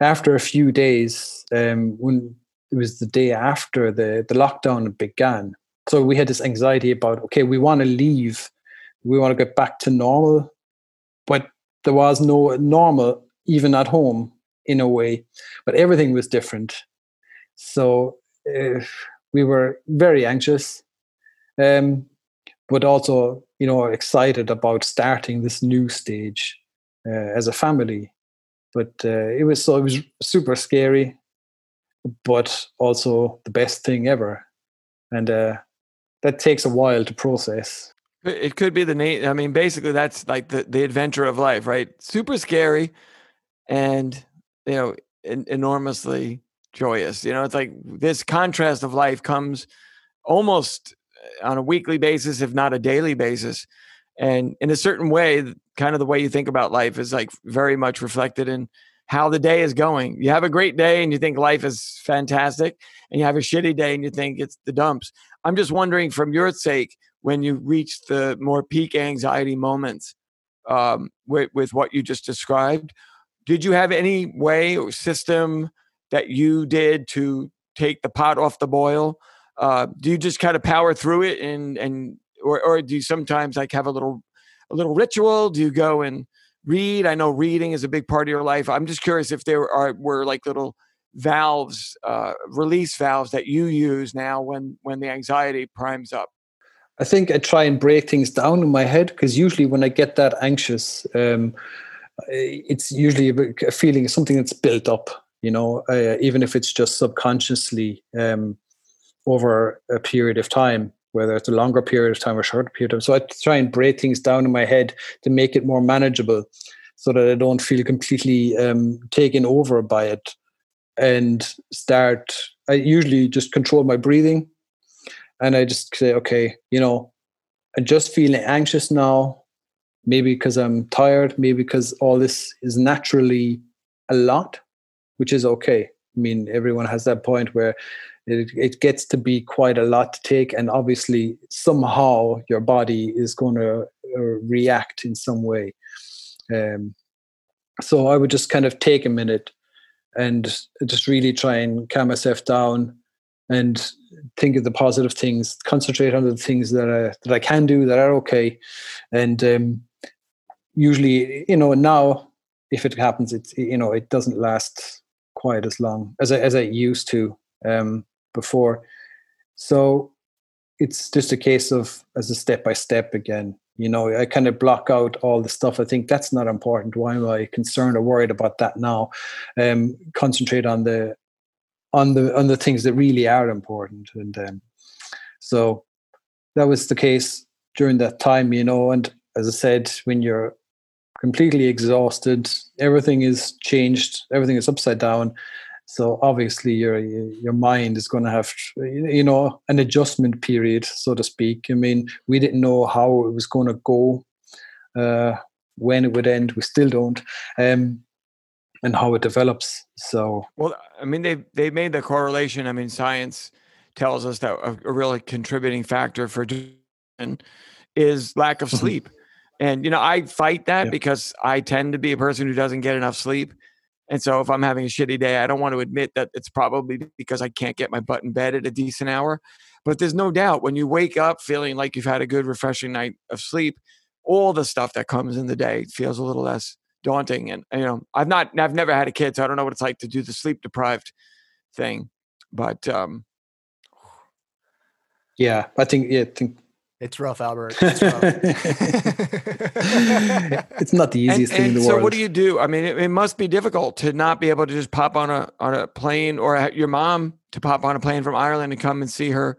S3: after a few days, um, when it was the day after the, the lockdown began, so we had this anxiety about, okay, we want to leave, we want to get back to normal, but there was no normal even at home in a way, but everything was different. So uh, we were very anxious, um, but also you know excited about starting this new stage uh, as a family. But uh, it was so it was super scary, but also the best thing ever, and uh, that takes a while to process.
S2: It could be the name. I mean, basically, that's like the, the adventure of life, right? Super scary, and you know, enormously joyous. You know, it's like this contrast of life comes almost uh, on a weekly basis, if not a daily basis. And in a certain way, kind of the way you think about life is like very much reflected in how the day is going. You have a great day and you think life is fantastic, and you have a shitty day and you think it's the dumps. I'm just wondering, from your sake, when you reach the more peak anxiety moments um, with, with what you just described, did you have any way or system that you did to take the pot off the boil uh, do you just kind of power through it and and or or do you sometimes like have a little a little ritual? Do you go and read? I know reading is a big part of your life. I'm just curious if there are were like little valves, uh, release valves that you use now when when the anxiety primes up.
S3: I think I try and break things down in my head because usually when I get that anxious, um, it's usually a feeling something that's built up. You know, uh, even if it's just subconsciously um, over a period of time whether it's a longer period of time or a shorter period of time. So I try and break things down in my head to make it more manageable so that I don't feel completely um, taken over by it and start. I usually just control my breathing and I just say, okay, you know, I'm just feeling anxious now, maybe because I'm tired, maybe because all this is naturally a lot, which is okay. I mean, everyone has that point where it, it gets to be quite a lot to take and obviously somehow your body is going to uh, react in some way um, so i would just kind of take a minute and just really try and calm myself down and think of the positive things concentrate on the things that I, that I can do that are okay and um, usually you know now if it happens it's you know it doesn't last quite as long as I, as I used to um, before. So it's just a case of as a step by step again. You know, I kind of block out all the stuff. I think that's not important. Why am I concerned or worried about that now? Um, concentrate on the on the on the things that really are important. And um, so that was the case during that time. You know, and as I said, when you're completely exhausted, everything is changed, everything is upside down. So obviously your your mind is going to have you know an adjustment period so to speak. I mean we didn't know how it was going to go uh, when it would end. We still don't um, and how it develops. So
S2: well i mean they they made the correlation. I mean science tells us that a, a really contributing factor for is lack of mm-hmm. sleep and you know i fight that yeah. because i tend to be a person who doesn't get enough sleep and so if I'm having a shitty day, I don't want to admit that it's probably because I can't get my butt in bed at a decent hour. But there's no doubt when you wake up feeling like you've had a good, refreshing night of sleep, all the stuff that comes in the day feels a little less daunting. And you know, I've not, I've never had a kid, so I don't know what it's like to do the sleep deprived thing. But um,
S3: yeah, I think yeah, I think
S1: it's rough, Albert. It's, rough.
S3: it's not the easiest and, thing and in the
S2: so
S3: world.
S2: So, what do you do? I mean, it, it, must be difficult to not be able to just pop on a on a plane, or your mom to pop on a plane from Ireland and come and see her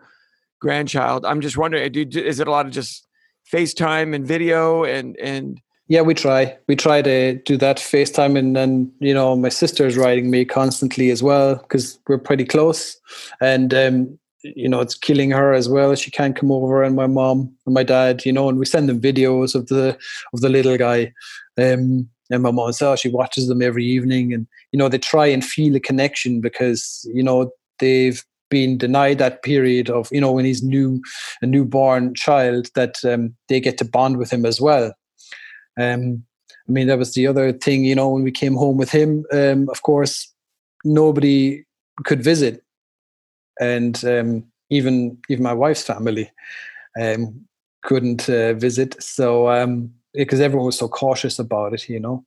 S2: grandchild. I'm just wondering, do, is it a lot of just FaceTime and video and and
S3: yeah, we try. We try to do that FaceTime, and then you know my sister's writing me constantly as well because we're pretty close, and um, you know, it's killing her as well. She can't come over, and my mom and my dad, you know, and we send them videos of the of the little guy. Um, and my mom says oh, she watches them every evening, and you know, they try and feel a connection because you know they've been denied that period of you know when he's new a newborn child that um, they get to bond with him as well. Um, I mean, that was the other thing, you know, when we came home with him. Um, of course, nobody could visit and um, even even my wife's family um, couldn't uh, visit. So um, because everyone was so cautious about it, you know.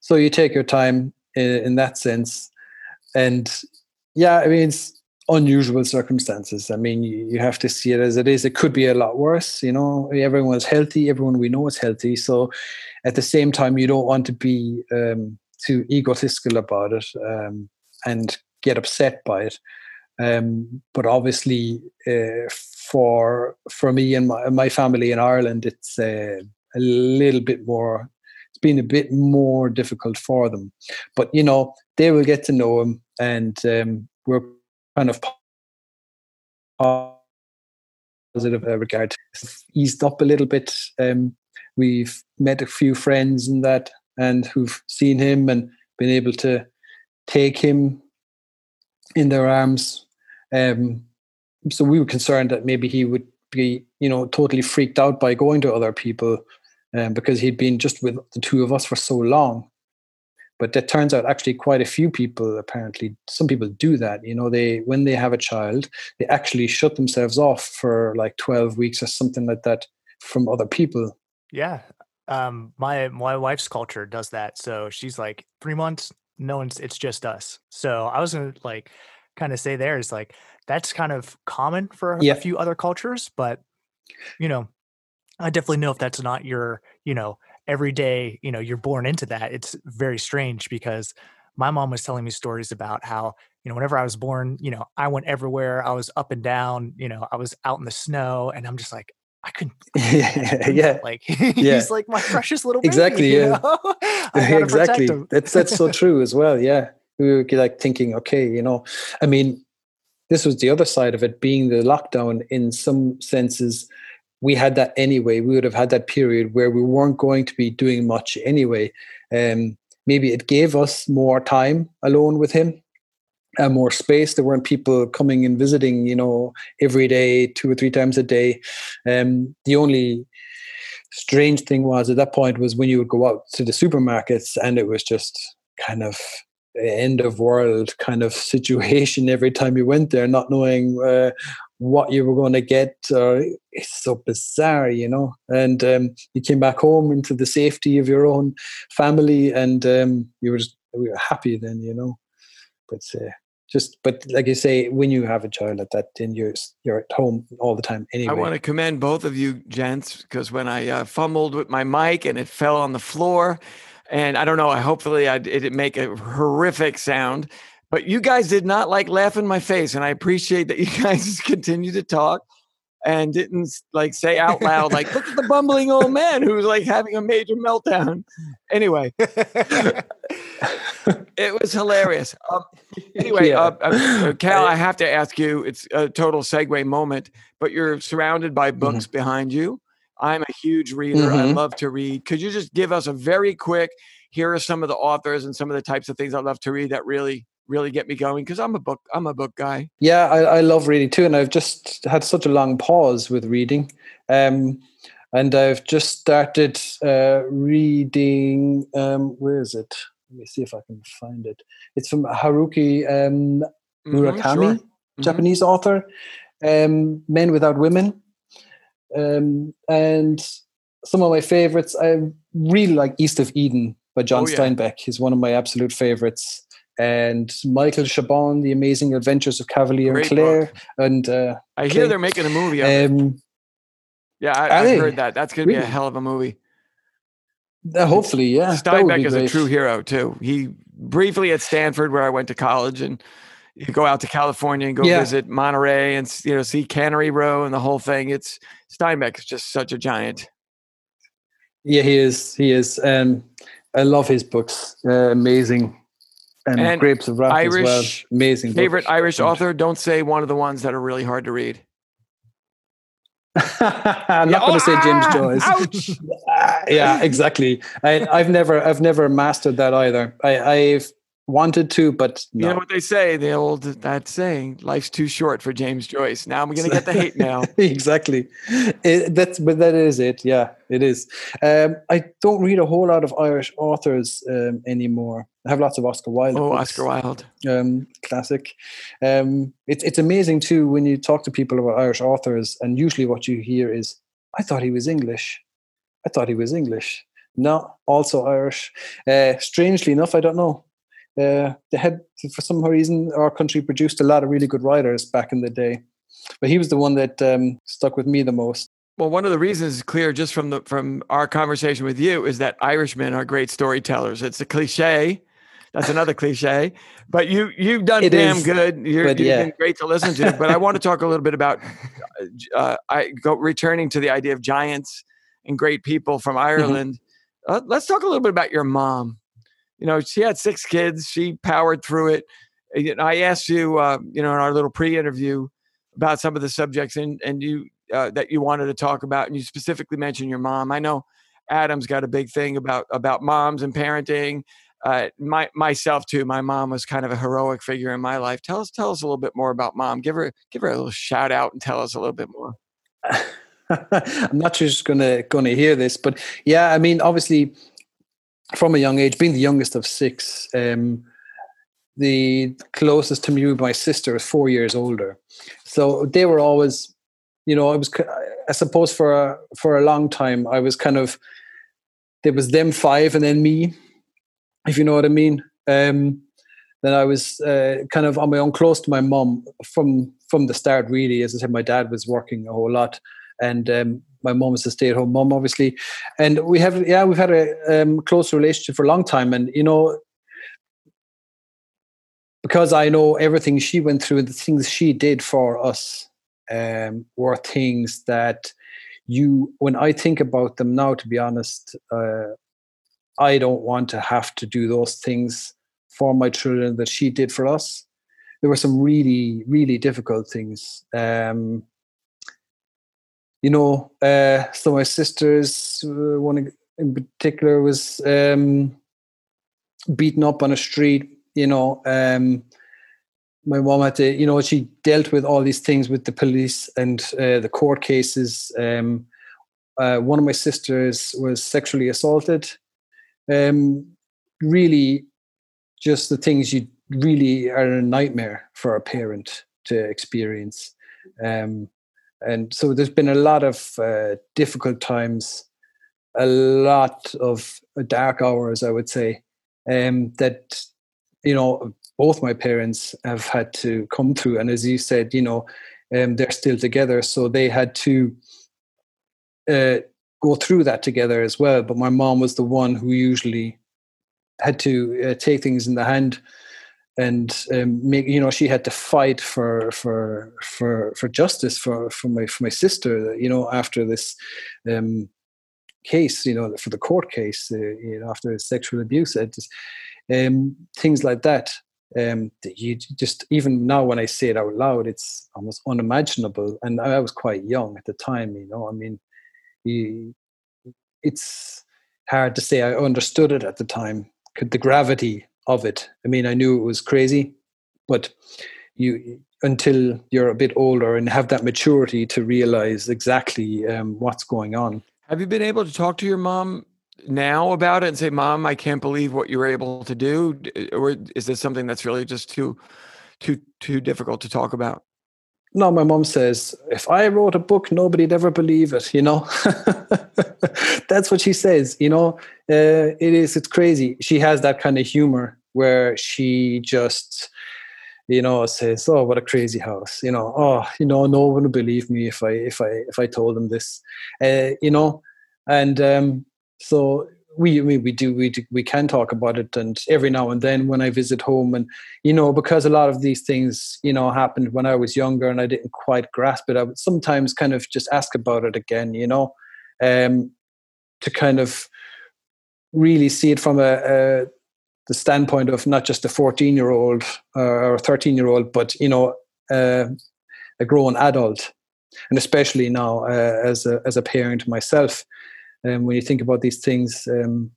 S3: So you take your time in, in that sense, and yeah, I mean it's unusual circumstances. I mean, you, you, have to see it as it is. It could be a lot worse, you know. Everyone is healthy. Everyone we know is healthy. So, at the same time, you don't want to be um, too egotistical about it um, and get upset by it. Um, but obviously, uh, for for me and my, my family in Ireland, it's uh, a little bit more. It's been a bit more difficult for them, but you know they will get to know him, and um, we're kind of positive regard. eased up a little bit. Um, we've met a few friends and that, and who've seen him and been able to take him in their arms um, so we were concerned that maybe he would be, you know, totally freaked out by going to other people um, because he'd been just with the two of us for so long. but it turns out actually quite a few people apparently some people do that you know they when they have a child they actually shut themselves off for like 12 weeks or something like that from other people
S1: Yeah. Um, my my wife's culture does that. So she's like three months, no one's it's just us. So I was gonna like kind of say there is like that's kind of common for a few other cultures, but you know, I definitely know if that's not your, you know, every day, you know, you're born into that. It's very strange because my mom was telling me stories about how, you know, whenever I was born, you know, I went everywhere. I was up and down, you know, I was out in the snow and I'm just like, I couldn't
S3: yeah yeah
S1: like
S3: Yeah.
S1: he's like my precious little baby,
S3: Exactly,
S1: you
S3: yeah.
S1: know? Gotta protect
S3: exactly that's that's so true as well yeah we were like thinking okay you know i mean this was the other side of it being the lockdown in some senses. We had that anyway. We would have had that period where we weren't going to be doing much anyway. Um maybe it gave us more time alone with him and more space. There weren't people coming and visiting you know every day two or three times a day. Um the only strange thing was at that point was when you would go out to the supermarkets and it was just kind of end of world kind of situation every time you went there not knowing uh, what you were going to get or it's so bizarre you know? And um, you came back home into the safety of your own family and um, you were just we were happy then you know? But uh, just but like you say when you have a child like that then you're you're at home all the time anyway
S2: I want to commend both of you gents because when I uh, fumbled with my mic and it fell on the floor, and I don't know, I hopefully I it didn't make a horrific sound, but you guys did not like laugh in my face, and I appreciate that you guys continue to talk and didn't like say out loud like look at the bumbling old man who's like having a major meltdown. Anyway, it was hilarious. Um, anyway,
S3: Yeah.
S2: uh, uh, Cal, I have to ask you. It's a total segue moment, but you're surrounded by books behind you. I'm a huge reader. I
S3: Mhm.
S2: love to read. Could you just give us a very quick? Here are some of the authors and some of the types of things I love to read that really, really get me going. Because I'm a book, I'm a book guy.
S3: Yeah, I, I love reading too, and I've just had such a long pause with reading. Um, and I've just started uh, reading. Um, where is it? Let me see if I can find it. It's from Haruki um,
S2: Mhm,
S3: Murakami,
S2: sure. Mhm.
S3: Japanese author. Um, Men Without Women, um, and some of my favorites. I really like East of Eden by John
S2: Oh, yeah.
S3: Steinbeck. He's one of my absolute favorites. And Michael Chabon, The Amazing Adventures of Kavalier
S2: Great
S3: and Clay, and uh,
S2: I hear they're making a movie. Of it.
S3: um,
S2: Yeah, I,
S3: they?
S2: heard that. That's going to be a hell of a movie.
S3: uh, hopefully, yeah,
S2: Steinbeck
S3: be
S2: is a true hero too. He briefly at Stanford, where I went to college, and you go out to California and go
S3: Yeah.
S2: visit Monterey and you know see Cannery Row and the whole thing. It's Steinbeck is just such a giant.
S3: Yeah, he is. He is. Um, I love his books. Uh, amazing. And,
S2: And
S3: Grapes of Wrath as well.
S2: Irish-
S3: Amazing.
S2: Favorite Irish author? Don't say one of the ones that are really hard to read.
S3: I'm not
S2: Yeah,
S3: going
S2: oh,
S3: to say James
S2: ah,
S3: Joyce.
S2: Ouch!
S3: Ah, yeah, exactly. I, I've never, I've never mastered that either. I, I've wanted to, but
S2: You know what they say? The old that saying, "Life's too short for James Joyce." Now I'm going to get the hate mail.
S3: exactly. It, that's, but that is it. Yeah, it is. Um, I don't read a whole lot of Irish authors um, anymore. I have lots of Oscar Wilde.
S2: Oh,
S3: books.
S2: Oscar Wilde.
S3: um, classic. Um, it's it's amazing too when you talk to people about Irish authors, and usually what you hear is, "I thought he was English. I thought he was English." No, also Irish. Uh, strangely enough, I don't know. Uh, they had, for some reason, our country produced a lot of really good writers back in the day, but he was the one that um, stuck with me the most.
S2: Well, one of the reasons is clear just from the from our conversation with you is that Irishmen are great storytellers. It's a cliche. That's another cliche. But you you've done
S3: It
S2: damn
S3: is,
S2: good. You're, you've
S3: yeah.
S2: been great to listen to. But I want to talk a little bit about uh, uh, I go returning to the idea of giants and great people from
S3: Mm-hmm.
S2: Ireland. Uh, let's talk a little bit about your mom. You know, she had six kids. She powered through it. Know, I asked you, uh, you know, in our little pre-interview about some of the subjects, and and you uh, that you wanted to talk about, and you specifically mentioned your mom. I know Adam's got a big thing about about moms and parenting. Uh, my myself too. My mom was kind of a heroic figure in my life. Tell us, tell us a little bit more about mom. Give her give her a little shout out and tell us a little bit more.
S3: I'm not sure she's gonna gonna hear this, but yeah, I mean, obviously, from a young age, being the youngest of six, um, the closest to me, my sister, is four years older. So they were always, you know, I was, I suppose, for a, for a long time, I was kind of, there was them five and then me, if you know what I mean. Um, then I was uh, kind of on my own, close to my mom from from the start. Really, as I said, my dad was working a whole lot, and um, my mom is a stay-at-home mom, obviously. And we have, yeah, we've had a um, close relationship for a long time, and you know, because I know everything she went through, the things she did for us um, were things that you, when I think about them now, to be honest, uh, I don't want to have to do those things for my children that she did for us. There were some really, really difficult things. Um, you know, uh, so my sisters, uh, one in particular, was um, beaten up on a street. You know, um, my mom had to, you know, she dealt with all these things with the police and uh, the court cases. Um, uh, one of my sisters was sexually assaulted. Um, really just the things you really are a nightmare for a parent to experience. Um, and so there's been a lot of uh, difficult times, a lot of dark hours, I would say, um, that, you know, both my parents have had to come through. And as you said, you know, um, they're still together. So they had to uh, go through that together as well. But my mom was the one who usually had to uh, take things in the hand and um, make you know she had to fight for for for for justice for for my for my sister you know after this um, case you know for the court case uh, you know after sexual abuse just, um, things like that um, you just even now when I say it out loud, it's almost unimaginable. And I was quite young at the time, you know. I mean, you, it's hard to say I understood it at the time, could the gravity of it. I mean, I knew it was crazy, but you until you're a bit older and have that maturity to realize exactly um, what's going on.
S2: Have you been able to talk to your mom now about it and say, "Mom, I can't believe what you were able to do," or is this something that's really just too, too, too difficult to talk about?
S3: No, my mom says, if I wrote a book, nobody'd ever believe it, you know? That's what she says, you know? Uh, it is, it's crazy. She has that kind of humor where she just, you know, says, "Oh, what a crazy house!" You know, "Oh, you know, no one would believe me if I if I if I told them this," uh, you know, and um, so we, we we do we do, we can talk about it and every now and then when i visit home and you know because a lot of these things you know happened when i was younger and i didn't quite grasp it i would sometimes kind of just ask about it again you know um to kind of really see it from a, a the standpoint of not just a 14 year old or a 13 year old but you know uh, a grown adult. And especially now uh, as a as a parent myself um, when you think about these things, um,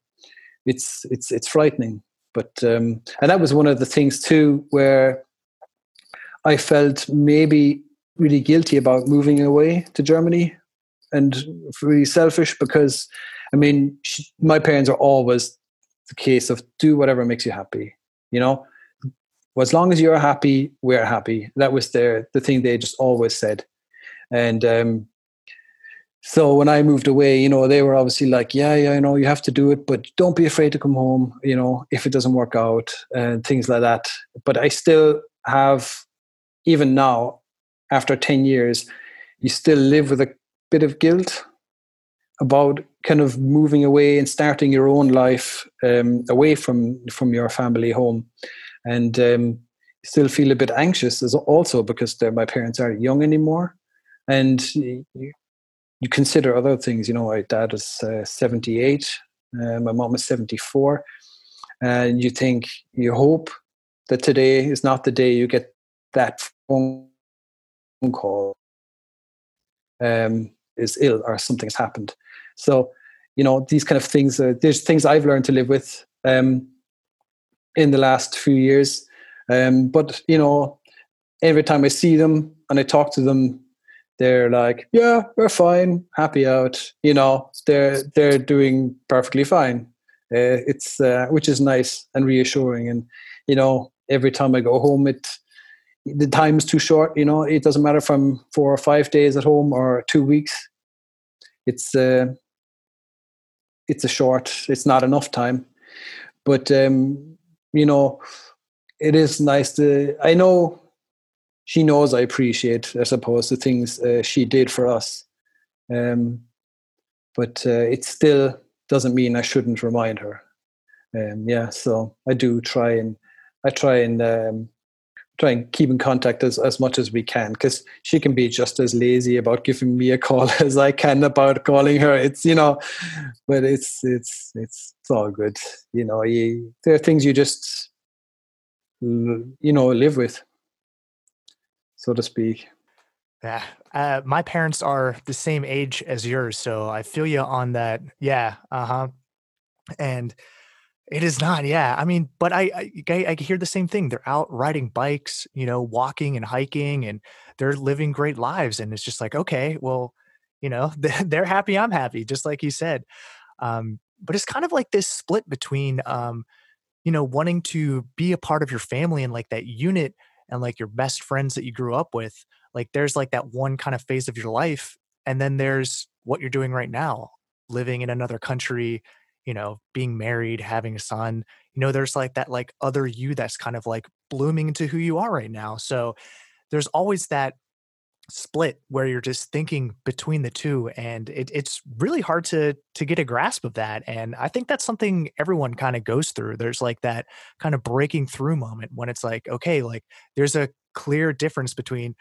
S3: it's it's it's frightening. But um, and that was one of the things too where I felt maybe really guilty about moving away to Germany and really selfish because I mean she, my parents are always the case of do whatever makes you happy. You know, well, as long as you're happy, we're happy. That was their the thing they just always said. And um, so when I moved away, you know, they were obviously like, yeah, yeah, you know, you have to do it, but don't be afraid to come home, you know, if it doesn't work out and things like that. But I still have, even now, after 10 years, you still live with a bit of guilt about kind of moving away and starting your own life um, away from from your family home and um, still feel a bit anxious as also because my parents aren't young anymore and you consider other things. You know, my dad is uh, 78, uh, my mom is 74. And you think, you hope that today is not the day you get that phone call um, is ill or something's happened. So, you know, these kind of things, uh, there's things I've learned to live with um, in the last few years. Um, but, you know, every time I see them and I talk to them, they're like, yeah, we're fine, happy out. You know, they're they're doing perfectly fine. Uh, it's uh, which is nice and reassuring. And you know, every time I go home, it the time is too short. You know, it doesn't matter if I'm four or five days at home or two weeks. It's uh, it's a short. It's not enough time, but um, you know, it is nice to. I know she knows I appreciate, I suppose, the things uh, she did for us. Um, but uh, it still doesn't mean I shouldn't remind her. Um, yeah, so I do try and I try and um, try and keep in contact as, as much as we can because she can be just as lazy about giving me a call as I can about calling her. It's you know, but it's it's it's, it's all good. You know, you, there are things you just you know live with, so to speak.
S1: Yeah, uh, my parents are the same age as yours, so I feel you on that. Yeah, uh huh. And it is not, yeah. I mean, but I, I I hear the same thing. They're out riding bikes, you know, walking and hiking, and they're living great lives. And it's just like, okay, well, you know, they're happy, I'm happy, just like you said. Um, but it's kind of like this split between, um, you know, wanting to be a part of your family and like that unit and like your best friends that you grew up with. Like, there's like that one kind of phase of your life, and then there's what you're doing right now, living in another country, you know, being married, having a son, you know, there's like that like other you that's kind of like blooming into who you are right now. So there's always that split where you're just thinking between the two and it, it's really hard to to get a grasp of that and i think that's something everyone kind of goes through. There's like that kind of breaking through moment when it's like okay like there's a clear difference between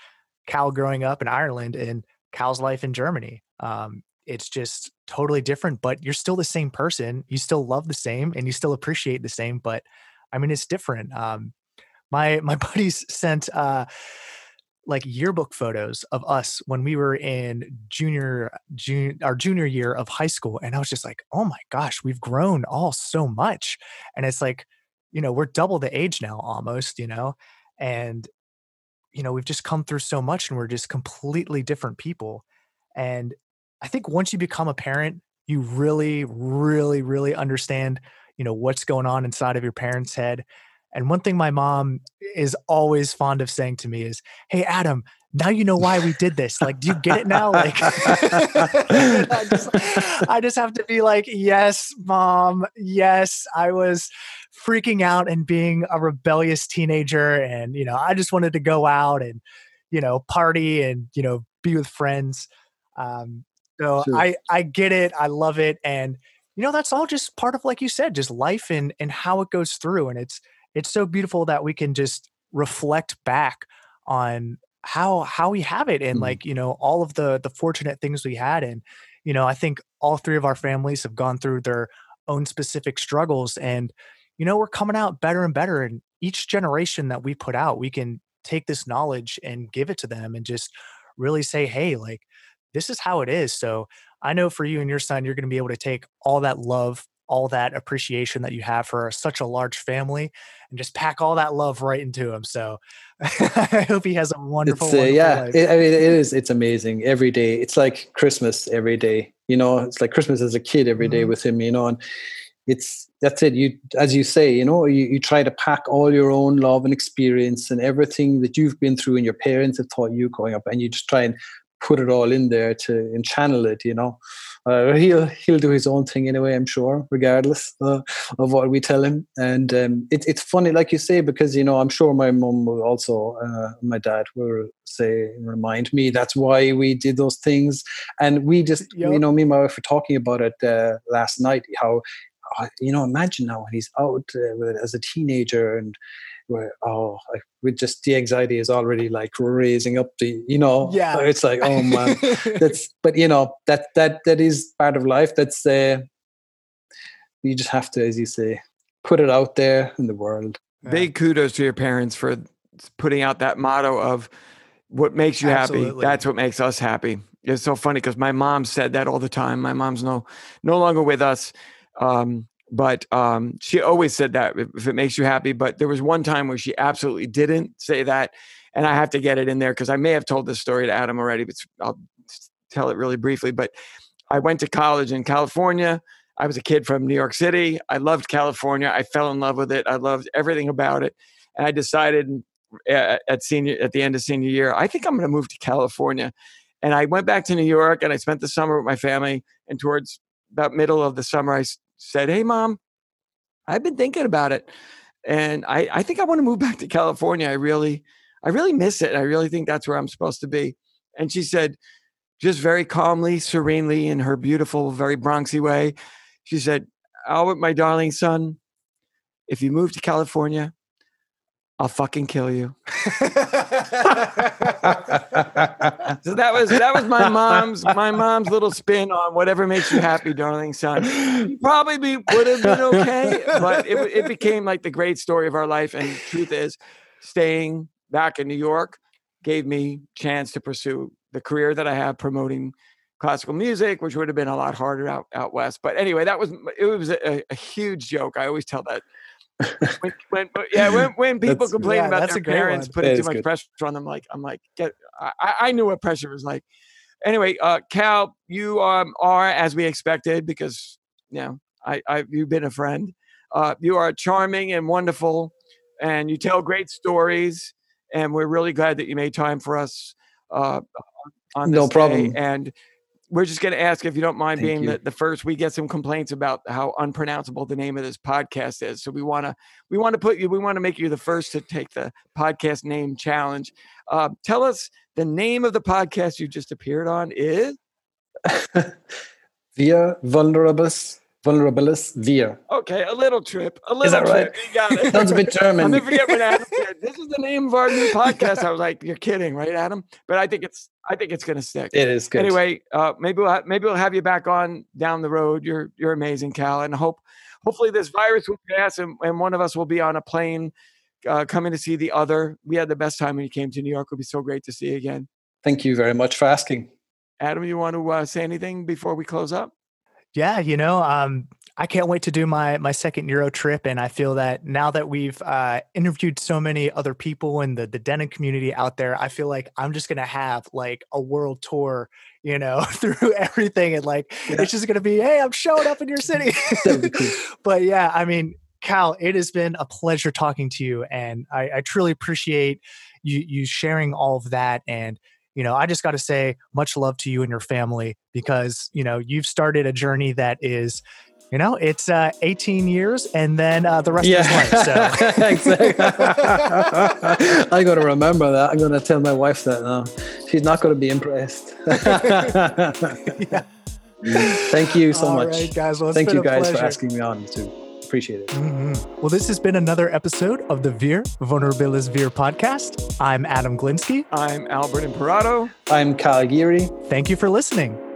S1: cal growing up in ireland and cal's life in germany. Um, it's just totally different but you're still the same person you still love the same and you still appreciate the same but i mean it's different. Um my my buddies sent uh like yearbook photos of us when we were in junior junior our junior year of high school and i was just like oh my gosh we've grown all so much and it's like you know we're double the age now almost you know and you know we've just come through so much and we're just completely different people and I think once you become a parent, you really, really, really understand, you know, what's going on inside of your parents' head. And one thing my mom is always fond of saying to me is, Hey, Adam, now you know why we did this. Like, do you get it now? Like, I, just, I just have to be like, Yes, mom. Yes, I was freaking out and being a rebellious teenager. And, you know, I just wanted to go out and, you know, party and, you know, be with friends. Um, so sure. I I get it. I love it, and you know that's all just part of like you said, just life and and how it goes through. And it's it's so beautiful that we can just reflect back on how how we have it and mm-hmm. like you know all of the the fortunate things we had and you know i think all three of our families have gone through their own specific struggles and you know we're coming out better and better and each generation that we put out we can take this knowledge and give it to them and just really say hey like this is how it is. So I know for you and your son, you're going to be able to take all that love, all that appreciation that you have for such a large family and just pack all that love right into him. So I hope he has a wonderful,
S3: uh,
S1: wonderful
S3: yeah, it, I mean, it is, it's amazing every day. It's like Christmas every day, you know, it's like Christmas as a kid every day mm-hmm. with him, you know, and it's, that's it. You, as you say, you know, you, you try to pack all your own love and experience and everything that you've been through and your parents have taught you growing up and you just try and put it all in there to and channel it you know uh, he'll he'll do his own thing anyway i'm sure regardless uh, of what we tell him and um, it, it's funny like you say because you know i'm sure my mom will also uh, my dad will say remind me that's why we did those things and we just yep. you know me and my wife were talking about it uh, last night how uh, you know imagine now when he's out uh, as a teenager and where oh like with just the anxiety is already like raising up the you know?
S1: Yeah.
S3: it's like oh man that's but you know that that that is part of life. That's uh you just have to as you say put it out there in the world.
S2: Big kudos to your parents for putting out that motto of what makes you Absolutely. happy that's what makes us happy. It's so funny because my mom said that all the time. My mom's no no longer with us. Um but um, she always said that if it makes you happy. But there was one time where she absolutely didn't say that, and I have to get it in there because I may have told this story to Adam already, but I'll tell it really briefly. But I went to college in California. I was a kid from New York City. I loved California. I fell in love with it. I loved everything about it. And I decided at, senior at the end of senior year, I think I'm going to move to California. And I went back to New York and I spent the summer with my family. And towards about middle of the summer, I said, "Hey, mom, I've been thinking about it, and I, I think I want to move back to California. I really, I really miss it. I really think that's where I'm supposed to be." And she said, just very calmly, serenely, in her beautiful, very Bronxy way, she said, Albert, my darling son, if you move to California, I'll fucking kill you. so that was that was my mom's my mom's little spin on whatever makes you happy, darling son. You probably be, would have been okay, but it, it became like the great story of our life. And truth is, staying back in New York gave me chance to pursue the career that I have promoting classical music, which would have been a lot harder out out west. But anyway, that was it was a, a huge joke. I always tell that. When, when, yeah, when, when people that's, complain yeah, about their parents putting too much good. pressure on them, like I'm like, get, I, I knew what pressure was like. Anyway, uh, Cal, you um, are as we expected because you know I, I you've been a friend. Uh, you are charming and wonderful, and you tell great stories. And we're really glad that you made time for us uh, on
S3: no problem.
S2: Day. And we're just going to ask if you don't mind Thank being the, the, first. We get some complaints about how unpronounceable the name of this podcast is, so we want to we want to put you. We want to make you the first to take the podcast name challenge. Uh, tell us the name of the podcast you just appeared on is.
S3: Via Vulnerabilis Vulnerabilis Wir.
S2: Okay, a little trip. A little Is
S3: that
S2: trip.
S3: right? You got it. Sounds a bit German.
S2: I forget when Adam said, "This is the name of our new podcast." I was like, "You're kidding, right, Adam?" But I think it's I think it's going to stick.
S3: It is good.
S2: Anyway, uh, maybe we'll ha- maybe we'll have you back on down the road. You're you're amazing, Cal, and hope hopefully this virus will pass, and, and one of us will be on a plane uh, coming to see the other. We had the best time when you came to New York. It'll be so great to see you again.
S3: Thank you very much for asking.
S2: Adam, you want to uh, say anything before we close up?
S1: Yeah, you know, um, I can't wait to do my my second Euro trip, and I feel that now that we've uh, interviewed so many other people in the the denim community out there, I feel like I'm just gonna have like a world tour, you know, through everything, and like yeah. it's just gonna be, hey, I'm showing up in your city. cool. but yeah, I mean, Cal, it has been a pleasure talking to you, and I, I truly appreciate you you sharing all of that and you know, I just got to say much love to you and your family because, you know, you've started a journey that is you know, it's uh, 18 years and then uh, the rest yeah. of his life. So.
S3: I got to remember that. I'm going to tell my wife that now. She's not going to be impressed. yeah. Thank you so
S1: All
S3: much.
S1: Right, guys. Well,
S3: Thank you guys
S1: pleasure.
S3: for asking me on too. Appreciate it.
S1: Mm-hmm. Well, this has been another episode of the Veer Vulnerabilis Veer podcast. I'm Adam Glinsky.
S2: I'm Albert Imperato.
S3: I'm Cal Geary.
S1: Thank you for listening.